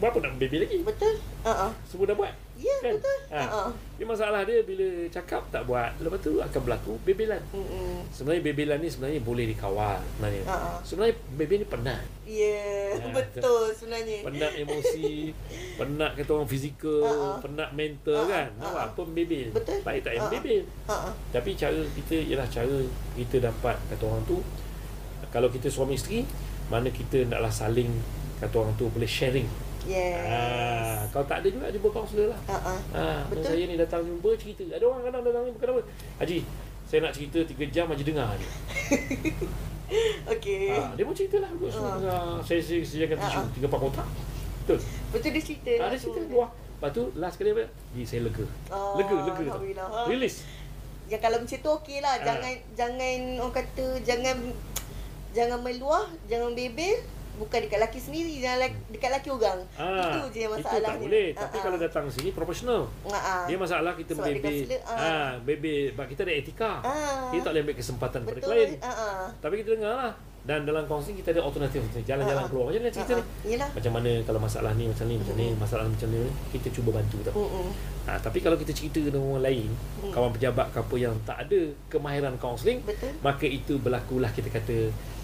Berapa nak membebel lagi? Betul. Ha ah. Semua dah buat. Ya, Kan? betul. Ha. Ah. Dia masalah dia bila cakap tak buat, lepas tu akan berlaku bebelan. Mm-mm. Sebenarnya bebelan ni sebenarnya boleh dikawal sebenarnya. Ah. Sebenarnya bebel ni penat. Ya, Ya, betul sebenarnya. Penat emosi, penat kata orang fizikal, ha. penat mental ha. kan. Ha, Nampak apa bebel. Betul. Baik tak yang ha. bebel. Ah. Tapi cara kita ialah cara kita dapat kata orang tu kalau kita suami isteri mana kita naklah saling kata orang tu boleh sharing. Yes. Ah, kalau tak ada juga jumpa kaunselor lah. Ha ah. Ah, Betul. Saya ni datang jumpa cerita. Ada orang kadang datang ni bukan apa. Haji, saya nak cerita 3 jam Haji dengar je. Okey. Ah, dia pun cerita lah. Semua Ah. dengar. Saya saya sediakan Ah, tisu. 3 4 kotak. Betul. Betul dia cerita. Ah, dia cerita luah. Lepas tu last kali apa? Di saya lega. Oh, lega, lega. tau. Alhamdulillah. Ha. Release. Ya kalau macam tu okey lah. Ah. Jangan jangan orang kata jangan jangan meluah, jangan bebel. Bukan dekat laki sendiri, jangan laki, dekat laki orang. Ah, itu je yang Itu tak boleh. Ah, Tapi ah. kalau datang sini profesional. Ah, ah. Dia masalah kita Sebab dia ah. Ah, bebel. Sebab kita ada etika. Ah. Kita tak boleh ambil kesempatan pada Betul. klien. Ah, ah. Tapi kita dengar lah. Dan dalam kaunseling kita ada alternatif. Jalan-jalan Ah, ah. keluar. Macam mana cerita Ah, ni? ah. Yelah. Macam mana kalau masalah ni macam ni, macam ni, masalah macam ni, kita cuba bantu tau. Mm-mm. Ha, tapi kalau kita cerita dengan orang lain, Hmm. kawan pejabat ke apa yang tak ada kemahiran kaunseling, maka itu berlakulah kita kata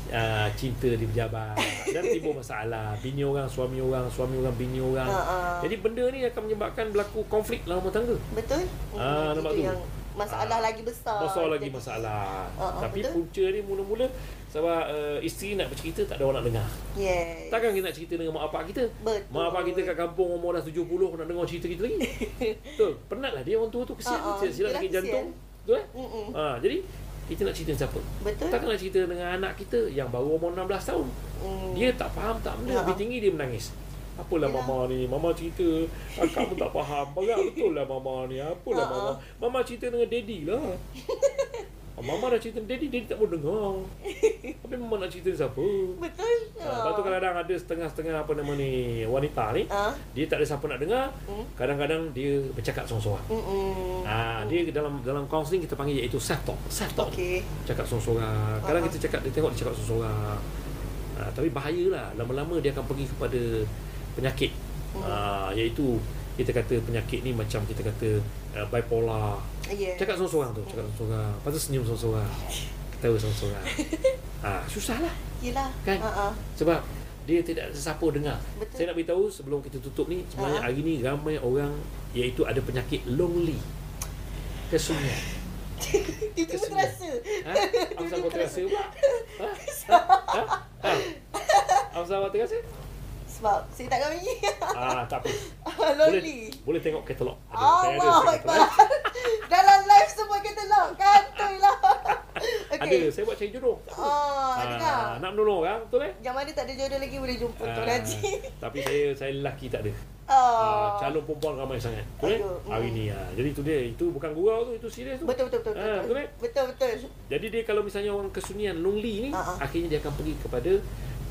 uh, cinta di pejabat dan timbul masalah. Bini orang, suami orang, suami orang, bini orang. Ah. Jadi benda ni akan menyebabkan berlaku konflik dalam rumah tangga. Betul. Ah, Mm, nampak tu? yang masalah Ah, lagi besar. Besar lagi Jadi- masalah. Ah, ah, Tapi betul. punca ni mula-mula sebab uh, isteri nak bercerita tak ada orang nak dengar. Yes. Takkan kita nak cerita dengan mak bapak kita? Betul. Mak bapak kita kat kampung umur dah 70 nak dengar cerita kita lagi. Betul. Penatlah dia orang tua tu kesian. Ah, ah. Uh-huh. Silap sakit jantung. Betul eh? Mm-mm. Ha, jadi kita nak cerita dengan siapa? Betul. Takkan nak cerita dengan anak kita yang baru umur 16 tahun. Mm. Dia tak faham tak benda. Ya. Lebih tinggi dia menangis. Apalah Yalah. mama ni? Mama cerita, kakak pun tak faham. Berat betul lah mama ni. Apalah Ha, mama? Mama cerita dengan daddy lah. Ah, Mama dah cerita dengan daddy, daddy tak mau dengar. Tapi mama nak cerita siapa? Betul. Ha, lepas tu kadang-kadang ada setengah-setengah apa nama ni wanita ni, Ah. dia tak ada siapa nak dengar. Hmm. Kadang-kadang dia bercakap seorang-seorang. Mm-mm. Ah, dia dalam dalam counselling kita panggil iaitu self talk. Self talk. Okey. Cakap seorang-seorang. Kadang Ha. kita cakap dia tengok dia cakap seorang-seorang. Ah, tapi bahayalah lama-lama dia akan pergi kepada penyakit. Hmm. Ah, iaitu kita kata penyakit ni macam kita kata uh, bipolar. Yeah. Cakap seorang-seorang tu, cakap seorang-seorang. Lepas tu senyum seorang-seorang. Ketawa seorang-seorang. ah, susahlah Yelah. Kan? Ha ah. sebab dia tidak ada sesiapa dengar. Betul. Saya nak beritahu sebelum kita tutup ni sebenarnya Ha. hari ni ramai orang iaitu ada penyakit lonely. Kesunyian. Tiba-tiba Kesunyian. terasa. Ha? Apa kau terasa pula? Ha? Ha? Ha? Ha? Terasa? Sebab saya tak kahwin. Ah, tak apa. Lonely. Boleh, boleh tengok katalog. Ada, Allah saya ada katalog. Dalam live semua kita lock. Kantoi lah. Ada, Okay. saya buat cari jodoh. Oh, ada tak? Ah, nak menolong orang, betul eh? Yang mana tak ada jodoh lagi boleh jumpa Tuan Ah, Haji. tapi saya saya lelaki tak ada. Oh. Ah, calon perempuan ramai sangat. Betul eh? Aduh, Hari mm. ni ah. Jadi tu dia, itu bukan gurau tu, itu serius tu. Betul betul betul. Ah, betul eh? Betul betul. Jadi dia kalau misalnya orang kesunyian lonely ni, Ah, ah. akhirnya dia akan pergi kepada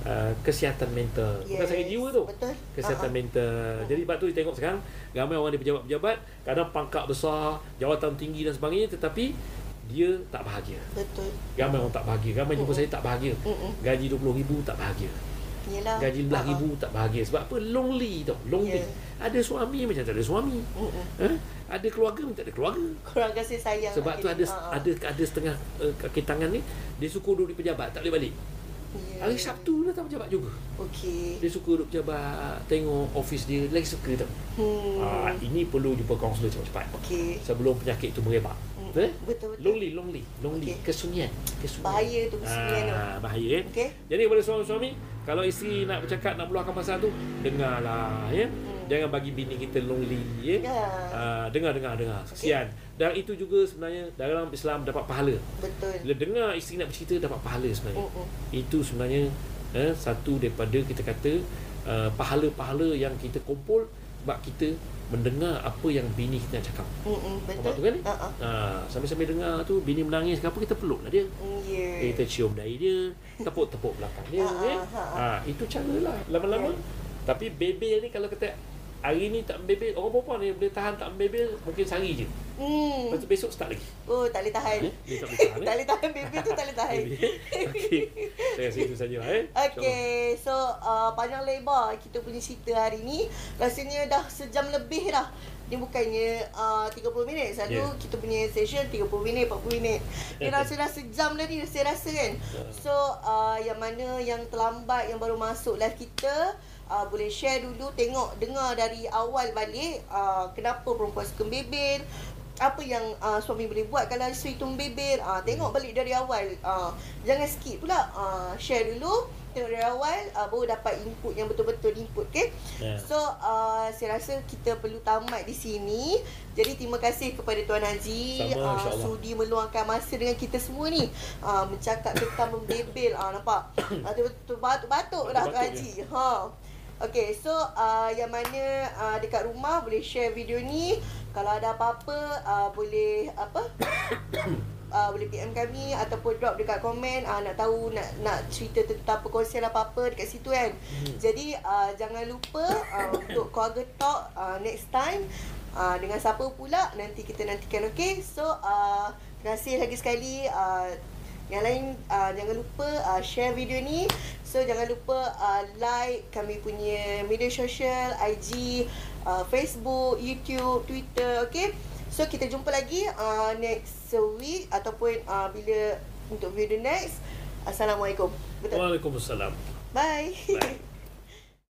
uh, kesihatan mental. Bukan sakit jiwa tu. Betul. Kesihatan ah. mental. Jadi sebab tu tengok sekarang ramai orang di pejabat-pejabat, kadang pangkat besar, jawatan tinggi dan sebagainya tetapi dia tak bahagia. Betul. Ramai orang tak bahagia. Ramai jumpa Mm-mm. saya tak bahagia. Mm-mm. Gaji RM20,000 tak bahagia. Yelah. Gaji RM11,000 Ah, tak bahagia. Sebab apa? Lonely tau. Lonely. Ya. Ada suami macam tak ada suami. Mm-mm. Ha? Ada keluarga macam tak ada keluarga. Kurang kasih sayang. Sebab tu ada ah. ada ada setengah uh, kaki tangan ni dia suka duduk di pejabat tak boleh balik. Ya. Hari Sabtu datang pejabat juga. Okey. Dia suka duduk pejabat, tengok office dia, lagi suka tau. Hmm. Ah, ini perlu jumpa kaunselor cepat-cepat. Okey. Sebelum penyakit tu merebak. Hmm. Eh? Betul betul. Lonely, lonely, lonely. Okey. Kesunyian, kesunyian. Bahaya tu kesunyian tu. Ah, bahaya eh. Okey. Jadi kepada suami-suami, kalau isteri nak bercakap nak meluahkan pasal tu, dengarlah ya. Hmm. Jangan bagi bini kita lonely ya. Ya. Ah, dengar dengar dengar. Kesian. Dan itu juga sebenarnya dalam Islam dapat pahala. Betul. Bila dengar isteri nak bercerita dapat pahala sebenarnya. Mm-mm. Itu sebenarnya eh, satu daripada kita kata uh, pahala-pahala yang kita kumpul sebab kita mendengar apa yang bini kita nak cakap. Mm-mm. Nampak Betul. tu kan? Ah. Ha, sambil-sambil dengar tu bini menangis ke apa kita peluklah dia. Mm, Ya. Kita cium dahi dia, tepuk-tepuk belakang dia Ha, eh. ha, Ha, itu caralah lama-lama. Ya. Tapi bebel ni kalau kata hari ni tak membebel, orang perempuan ni boleh tahan tak membebel mungkin sehari je. Hmm. Lepas tu besok start lagi. Oh, tak boleh tahan. Eh, dia tak boleh tahan. tak boleh tahan baby tu tak boleh tahan. Okey. Saya rasa itu sajalah eh. Okay, so uh, panjang lebar kita punya cerita hari ni Rasanya dah sejam lebih dah Ni bukannya uh, 30 minit Selalu Yeah. yeah. kita punya session 30 minit, 40 minit Ni rasa dah sejam dah ni saya rasa kan So uh, yang mana yang terlambat yang baru masuk live kita uh, Boleh share dulu tengok dengar dari awal balik uh, Kenapa perempuan suka bebel apa yang uh, suami boleh buat kalau isteri tu membebel. Uh, tengok balik dari awal. Uh, jangan skip pula. Uh, share dulu tengok dari awal uh, baru dapat input yang betul-betul input okay Ya. so uh, saya rasa kita perlu tamat di sini. Jadi terima kasih kepada Tuan Haji Sama, uh, sudi meluangkan masa dengan kita semua ni. Uh, mencakap tentang membebel. Uh, nampak? Uh, batuk-batuk dah Tuan Haji. ha Okay, so uh, yang mana uh, dekat rumah boleh share video ni. Kalau ada apa-apa uh, boleh apa? uh, boleh PM kami ataupun drop dekat komen uh, nak tahu nak nak cerita tentang perkongsian apa-apa dekat situ kan. Hmm. Jadi uh, jangan lupa uh, untuk keluarga talk uh, next time uh, dengan siapa pula nanti kita nantikan okey. So uh, terima kasih lagi sekali uh, yang lain uh, jangan lupa uh, share video ni. So jangan lupa uh, like kami punya media sosial, IG, uh, Facebook, YouTube, Twitter, okay? So kita jumpa lagi uh, next week ataupun uh, bila untuk video next. Assalamualaikum. Betul. Waalaikumsalam. Bye. Bye.